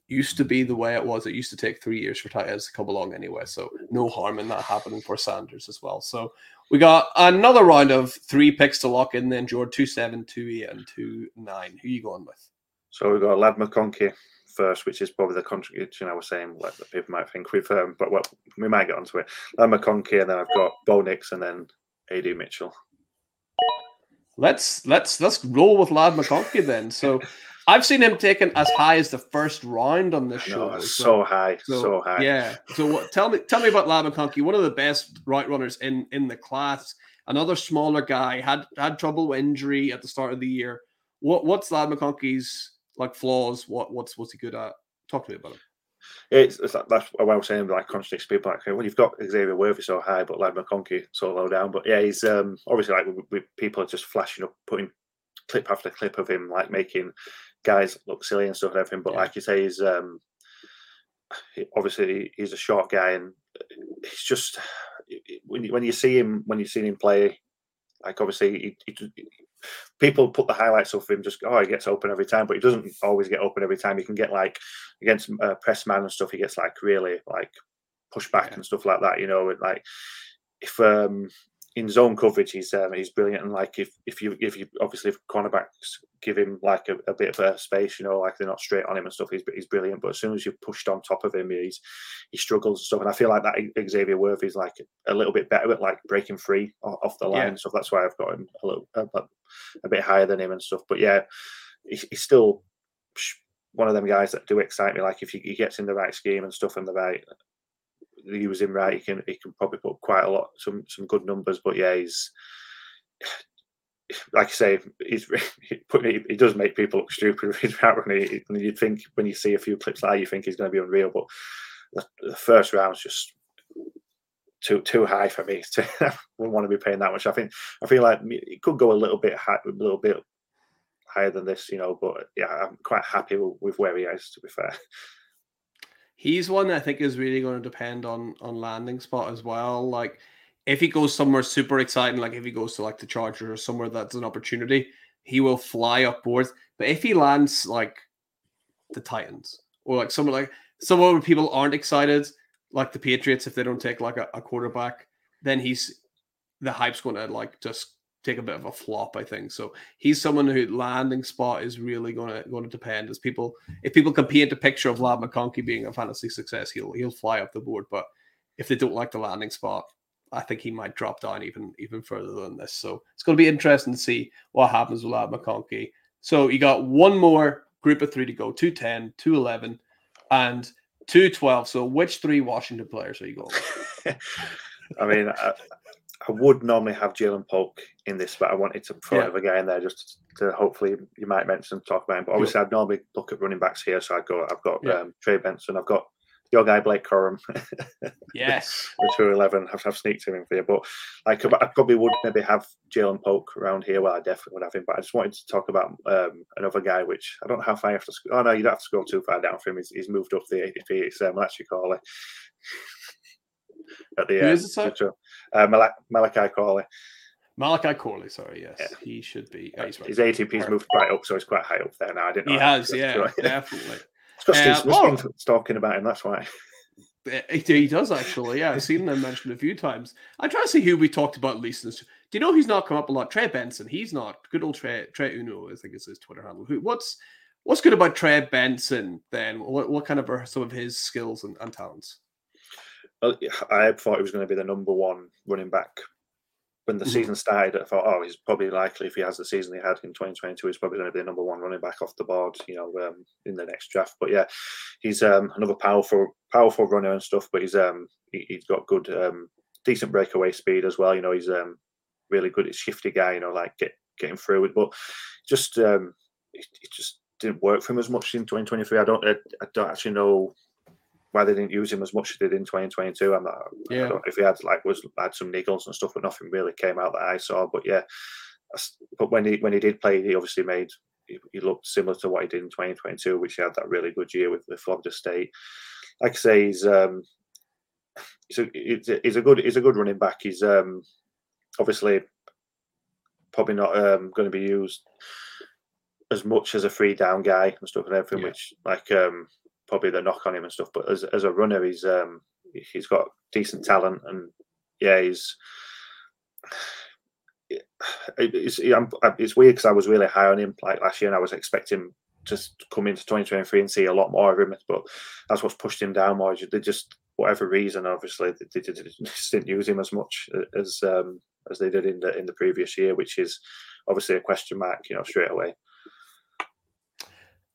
used to be the way it was. It used to take three years for tight ends to come along anyway. So no harm in that happening for Sanders as well. So we got another round of three picks to lock in then, George. Two seven, two eight, and two nine. Who you going with? So we've got Ladd McConkey first, which is probably the contribution I was saying, like that people might think we've, um, but well, we might get onto it. Ladd McConkey, and then I've got Bo Nix, and then AD Mitchell. Let's let's let's roll with Ladd McConkey then. So I've seen him taken as high as the first round on this show. No, so high, So, so high. Yeah. So what, tell me, tell me about Ladd McConkey, one of the best right runners in in the class. Another smaller guy had had trouble with injury at the start of the year. What what's Ladd McConkey's like flaws? What what's what's he good at? Talk to me about him. It's, it's like- that's what I was saying. Like contradicts people. Like, well, you've got Xavier Worthy so high, but Ladd McConkey so low down. But yeah, he's um, obviously like we, we, people are just flashing up, putting clip after clip of him, like making guys look silly and stuff and everything. But Yeah. like you say, he's um, he- obviously he's a short guy, and he's just when you, when you see him when you see him play, like obviously he, he, people put the highlights of him just oh he gets open every time, but he doesn't always get open every time. He can get like against uh, press man and stuff. He gets like really like push back Yeah. and stuff like that. You know, and like if um in zone coverage he's um, he's brilliant. And like if if you if you obviously if cornerbacks give him like a, a bit of a space, you know, like they're not straight on him and stuff, he's he's brilliant. But as soon as you're pushed on top of him, he's he struggles and stuff. And I feel like that Xavier Worthy is like a little bit better at like breaking free off the line Yeah. and stuff. That's why I've got him a little a, a bit higher than him and stuff. But yeah, he's, he's still one of them guys that do excite me. Like if he, he gets in the right scheme and stuff and the right he was in right, he can he can probably put quite a lot some some good numbers. But yeah, he's like I say, he's he, he does make people look stupid with his route running. You think when you see a few clips like you think he's going to be unreal, but the, the first round's just too too high for me. To, wouldn't want to be paying that much. I think I feel like it could go a little bit high, a little bit higher than this, you know. But yeah, I'm quite happy with, with where he is. To be fair, he's one I think is really going to depend on on landing spot as well. Like if he goes somewhere super exciting, like if he goes to like the Chargers or somewhere that's an opportunity, he will fly upwards. But if he lands like the Titans or like somewhere like somewhere where people aren't excited, like the Patriots, if they don't take like a, a quarterback, then he's the hype's going to like just take a bit of a flop, I think. So he's someone who landing spot is really going to going to depend. As people, if people can paint a picture of Ladd McConkey being a fantasy success, he'll he'll fly up the board. But if they don't like the landing spot, I think he might drop down even even further than this. So it's going to be interesting to see what happens with Ladd McConkey. So you got one more group of three to go 210, 211, and 212. So which three Washington players are you going I mean, I, would normally have Ja'Lynn Polk in this, but I wanted to throw yeah. a guy in there just to hopefully you might mention talk about him. But obviously, I'd normally look at running backs here. So I'd go, I've got yeah. um, Trey Benson, I've got your guy Blake Corum. yes. the 211. I've, I've sneaked him in for you. But like, I probably would maybe have Ja'Lynn Polk around here. Well, I definitely would have him. But I just wanted to talk about um, another guy, which I don't know how far you have to. Oh, no, you don't have to scroll too far down for him. He's, he's moved up the ADP. It's um, actually Corley. At the it, uh, Mal- Malachi Corley. Malachi Corley, sorry, yes, yeah. he should be. Yeah, he's his ADP's moved quite up, so he's quite high up there now. I didn't. He has, yeah, definitely. It's because uh, talking about him. That's why. He does actually. Yeah, I've seen them mentioned a few times. I try to see who we talked about least. Do you know he's not come up a lot? Trey Benson. He's not good. Old Trey Trey Uno, I think is his Twitter handle. Who? What's what's good about Trey Benson? Then what what kind of are some of his skills and, and talents? Well, I thought he was going to be the number one running back when the mm-hmm. season started, I thought, oh, he's probably likely if he has the season he had in 2022, he's probably going to be the number one running back off the board, you know, um, in the next draft. But yeah, he's um, another powerful, powerful runner and stuff. But he's um, he, has got good, um, decent breakaway speed as well. You know, he's um, really good. He's shifty guy. You know, like get getting through it, but just um, it, it just didn't work for him as much in 2023. I don't, I, I don't actually know why they didn't use him as much as they did in 2022. I'm not, yeah. I don't know if he had like was had some niggles and stuff, but nothing really came out that I saw. But yeah, but when he when he did play, he obviously made he, he looked similar to what he did in 2022, which he had that really good year with, with Florida State. Like I say, he's um, he's a he's a good he's a good running back. He's um, obviously probably not um, going to be used as much as a free down guy and stuff and everything, yeah. which like um, probably the knock on him and stuff. But as as a runner, he's um he's got decent talent, and yeah, he's. It's it's weird because I was really high on him like last year, and I was expecting to come into 2023 and see a lot more of him. But that's what's pushed him down more. They just whatever reason, obviously, they, they, they didn't use him as much as um, as they did in the in the previous year, which is obviously a question mark, you know, straight away.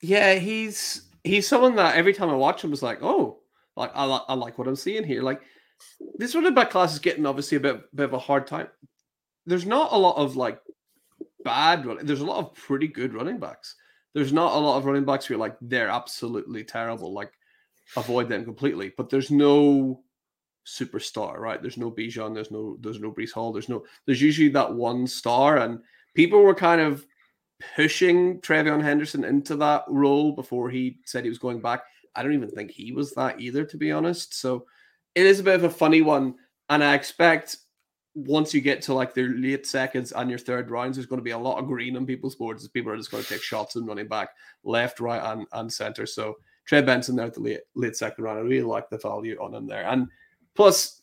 Yeah, he's he's someone that every time I watch him was like, oh, like I, I like what I'm seeing here. Like this running back class is getting obviously a bit, bit of a hard time. There's not a lot of like bad running. There's a lot of pretty good running backs. There's not a lot of running backs who are like they're absolutely terrible. Like avoid them completely. But there's no superstar, right? There's no Bijan. There's no there's no Breece Hall. There's no there's usually that one star, and people were kind of pushing TreVeyon Henderson into that role before he said he was going back. I don't even think he was that either, to be honest. So it is a bit of a funny one. And I expect once you get to like their late seconds and your third rounds, there's going to be a lot of green on people's boards as people are just going to take shots and running back left, right, and, and center. So Trey Benson there at the late, late second round. I really like the value on him there. And plus,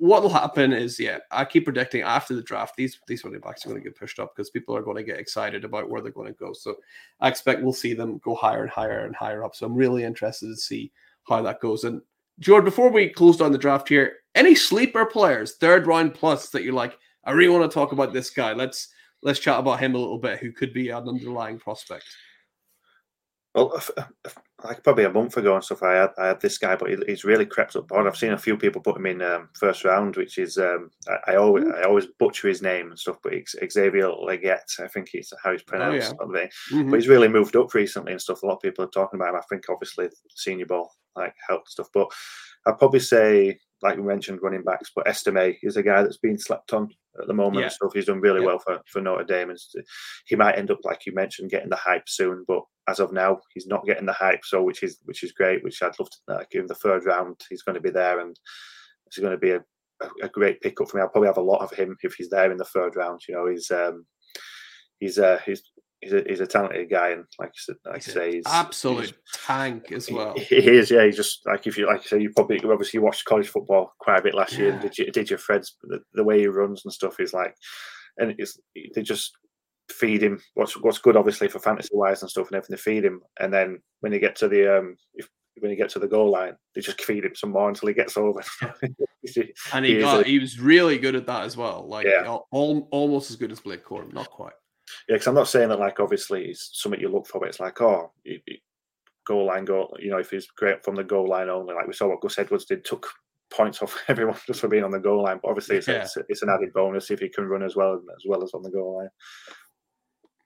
what will happen is, yeah, I keep predicting after the draft, these these running backs are going to get pushed up because people are going to get excited about where they're going to go. So I expect we'll see them go higher and higher and higher up. So I'm really interested to see how that goes. And Jord, before we close down the draft here, any sleeper players, third round plus that you're like, I really want to talk about this guy. Let's let's chat about him a little bit, who could be an underlying prospect. Well, like probably a month ago and stuff. I had I had this guy, but he, he's really crept up on. I've seen a few people put him in um, first round, which is um, I, I, always I always butcher his name and stuff, but Xavier Legette, I think it's how he's pronounced. Oh, yeah. mm-hmm. But he's really moved up recently and stuff. A lot of people are talking about him. I think obviously Senior Bowl like helped stuff, but I'd probably say like we mentioned, running backs, but Estime is a guy that's been slept on at the moment. Yeah. And stuff. He's done really yeah. well for, for Notre Dame. And he might end up, like you mentioned, getting the hype soon. But as of now, he's not getting the hype. So which is which is great. Which I'd love to like, give him the third round. He's going to be there, and it's going to be a, a, a, great pickup for me. I'll probably have a lot of him if he's there in the third round. You know, he's um, he's uh, he's he's a, he's a talented guy, and like I said, like I say, he's absolute he's, tank as well. He, he, is, yeah. He's just like if you like I say, you probably obviously watched college football quite a bit last yeah. year. Did you did your Fred's the, the, way he runs and stuff is like, and it's they just feed him what's what's good obviously for fantasy wise and stuff and everything. They feed him, and then when you get to the um if when you get to the goal line, they just feed him some more until he gets over. and he, he got, a, he was really good at that as well. Like yeah. almost as good as Blake Corum, not quite. Yeah, because I'm not saying that like obviously it's something you look for, but it's like oh, goal line goal. You know, if he's great from the goal line only, like we saw what Gus Edwards did, took points off everyone just for being on the goal line. But obviously, it's, yeah. it's, it's, an added bonus if he can run as well as well as on the goal line.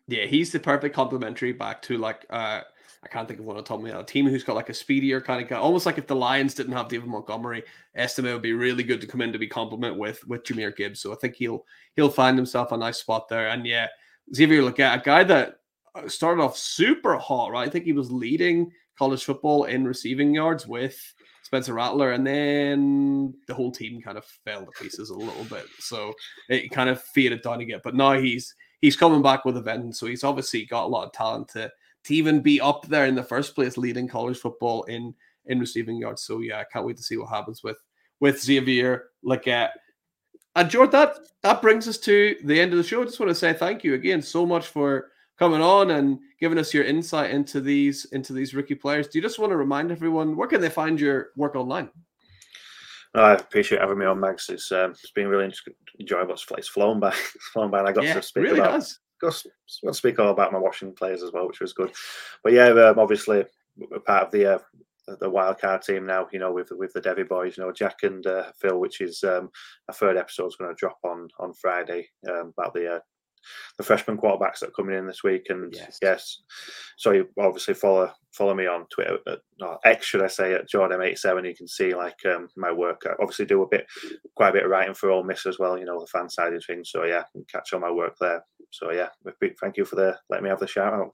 Yeah, he's the perfect complementary back to like uh I can't think of one on top of me. A team who's got like a speedier kind of guy, almost like if the Lions didn't have David Montgomery, Estime would be really good to come in to be complement with with Jahmyr Gibbs. So I think he'll he'll find himself a nice spot there. And yeah, Xavier Legette, a guy that uh, started off super hot, right? I think he was leading college football in receiving yards with Spencer Rattler, and then the whole team kind of fell to pieces a little bit. So it kind of faded down again. But now he's he's coming back with a vengeance. So he's obviously got a lot of talent to, to even be up there in the first place, leading college football in in receiving yards. So yeah, I can't wait to see what happens with with Xavier Legette. And Jord, that that brings us to the end of the show. I just want to say thank you again so much for coming on and giving us your insight into these into these rookie players. Do you just want to remind everyone where can they find your work online? I appreciate having me on, Max. It's um, it's been really enjoyable. It's flown by, it's flown by, and I got yeah, to speak really about. Has. Got to speak all about my Washington players as well, which was good. But yeah, um, obviously part of the uh, the wildcard team now. You know, with with the Devy boys, you know, Jack and uh, Phil, which is um, a third episode is going to drop on on Friday um, about the uh, the freshman quarterbacks that are coming in this week. And yes, yes so you obviously follow follow me on Twitter, uh, no, X should I say, at Jordan87. You can see like um, my work. I obviously do a bit, quite a bit of writing for Ole Miss as well. You know, the fan side of things. So yeah, catch all my work there. So yeah, thank you for the letting me have the shout out.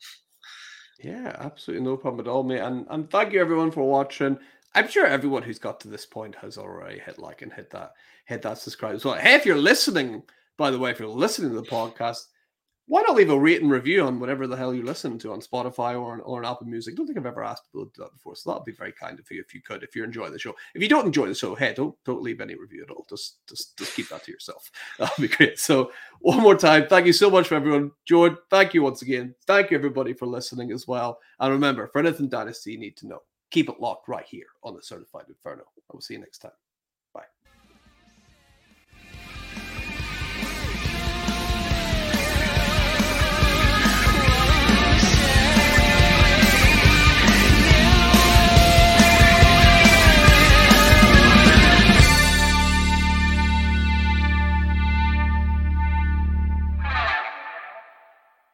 Yeah, absolutely no problem at all, mate. And and thank you everyone for watching. I'm sure everyone who's got to this point has already hit like and hit that hit that subscribe as well. Hey, if you're listening, by the way, if you're listening to the podcast, why not leave a rate and review on whatever the hell you listen to on Spotify or on, or on Apple Music? I don't think I've ever asked people to do that before, so that'd be very kind of you if you could, if you're enjoying the show. If you don't enjoy the show, hey, don't don't leave any review at all. Just just just keep that to yourself. That'd be great. So one more time, thank you so much for everyone. Jord, thank you once again. Thank you everybody for listening as well. And remember, for anything Dynasty you need to know, keep it locked right here on the Certified Inferno. I will see you next time.